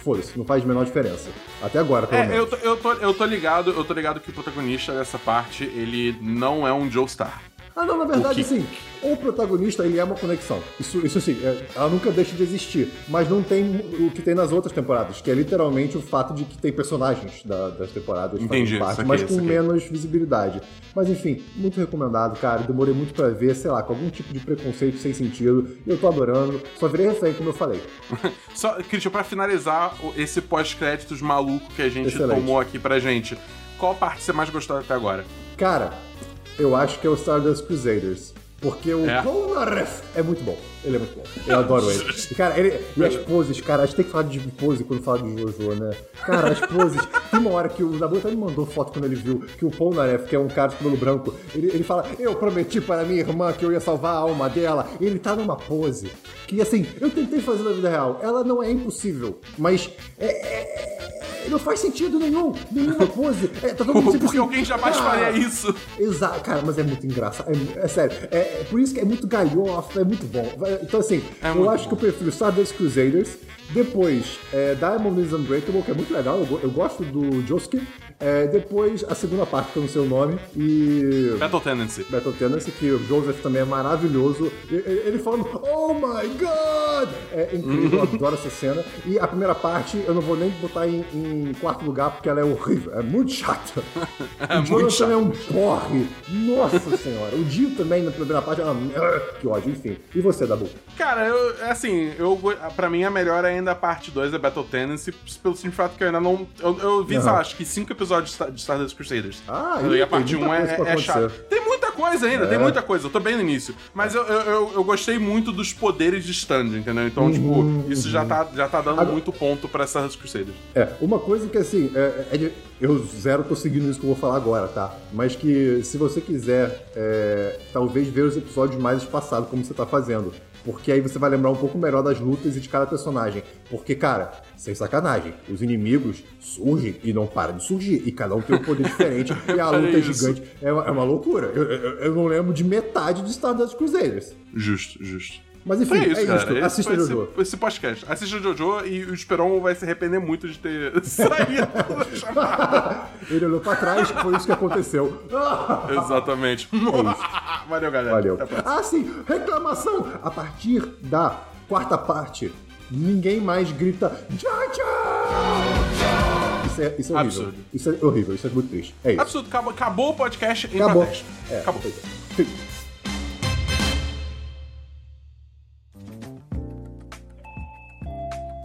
S2: foda-se, não faz a menor diferença. Até agora, pelo
S3: É,
S2: menos.
S3: eu tô, eu, tô, eu tô ligado, eu tô ligado que o protagonista dessa parte, ele não é um Joestar.
S2: Ah, não, na verdade,
S3: O
S2: assim, o protagonista, ele é uma conexão. Isso, isso assim, é- ela nunca deixa de existir. Mas não tem o que tem nas outras temporadas, que é literalmente o fato de que tem personagens da- das temporadas
S3: Entendi,
S2: parte,
S3: saquei,
S2: mas com menos visibilidade. Mas enfim, muito recomendado, cara. Demorei muito pra ver, sei lá, com algum tipo de preconceito sem sentido. E eu tô adorando. Só virei refém, como eu falei.
S3: Só, Christian, pra finalizar esse pós-créditos maluco que a gente
S2: Excelente.
S3: tomou aqui pra gente, qual parte você mais gostou até agora?
S2: Cara, eu acho que é o Stardust Crusaders. Porque o
S3: É?
S2: É muito bom. Ele é muito bom. Eu adoro ele. E, cara, ele, e as poses, cara, a gente tem que falar de pose quando fala de Jojo, né? Cara, as poses. Tem uma hora que o Nabu até me mandou foto quando ele viu que o Polnareff, que é um cara de cabelo branco, ele, ele fala: Eu prometi para minha irmã que eu ia salvar a alma dela. E ele tá numa pose que, assim, eu tentei fazer na vida real. Ela não é impossível, mas é- é- não faz sentido nenhum. Nenhuma pose. É, tá todo mundo
S3: Porque
S2: assim,
S3: alguém jamais
S2: "Ah,
S3: faria isso.
S2: Exato, cara, mas é muito engraçado. É, é sério, é, é por isso que é muito galhofa, é muito bom. Então, assim,
S3: É
S2: eu acho que eu prefiro Stardust Crusaders. Depois, é, Diamond is Unbreakable, que é muito legal, eu, eu gosto do Josuke. É, depois, a segunda parte, que eu não sei o nome. E.
S3: Battle Tendency.
S2: Battle Tendency, que o Joseph também é maravilhoso. Ele falando, oh my god! É incrível, eu adoro essa cena. E a primeira parte, eu não vou nem botar em, em quarto lugar, porque ela é horrível, é muito chata. o
S3: muito
S2: Jonathan
S3: chato.
S2: é um porre. Nossa senhora. O Dio também, na primeira parte, é uma... que ódio, enfim. E você, Dabu?
S3: Cara, eu, assim, eu, pra mim a melhor ainda a parte 2 é Battle Tendency, pelo simples fato que eu ainda não. Eu, eu vi, sei lá,
S2: Aham.
S3: acho que cinco episódios de Star- de Stardust Crusaders.
S2: Ah,
S3: e
S2: ih,
S3: a parte
S2: tem
S3: 1
S2: muita
S3: é, é
S2: acontecer.
S3: Tem muita coisa ainda, tem
S2: É.
S3: muita coisa. Eu tô bem no início. Mas eu, eu, eu, eu gostei muito dos poderes de stand, entendeu? Então,
S2: Uhum,
S3: tipo, isso já tá, já tá dando
S2: Agora-
S3: muito ponto pra Stardust Crusaders.
S2: É, uma coisa que assim, é, é de- eu zero tô seguindo isso que eu vou falar agora, tá? Mas que se você quiser, é, talvez ver os episódios mais espaçados, como você tá fazendo. Porque aí você vai lembrar um pouco melhor das lutas e de cada personagem. Porque, cara, sem sacanagem, os inimigos surgem e não param de surgir. E cada um tem um poder diferente. e a luta é gigante. É uma, é uma loucura. Eu, eu- eu não lembro de metade de Stardust Crusaders.
S3: Justo, justo.
S2: Mas enfim,
S3: Foi isso,
S2: é
S3: cara.
S2: isso.
S3: Esse
S2: Assista
S3: foi
S2: Jojo.
S3: esse, esse podcast. Assista Jojo e o Esperon vai se arrepender muito de ter saído da chamada.
S2: Ele olhou pra trás, foi isso que aconteceu.
S3: Exatamente. Valeu, galera.
S2: Valeu. Ah, sim, reclamação! A partir da quarta parte, ninguém mais grita tchau, tchau! Isso é, isso é horrível.
S3: Absurdo.
S2: Isso é horrível, isso é muito triste. É isso.
S3: Absurdo, acabou, acabou o podcast em
S2: Acabou.
S3: protesto.
S2: É,
S3: Acabou.
S2: pois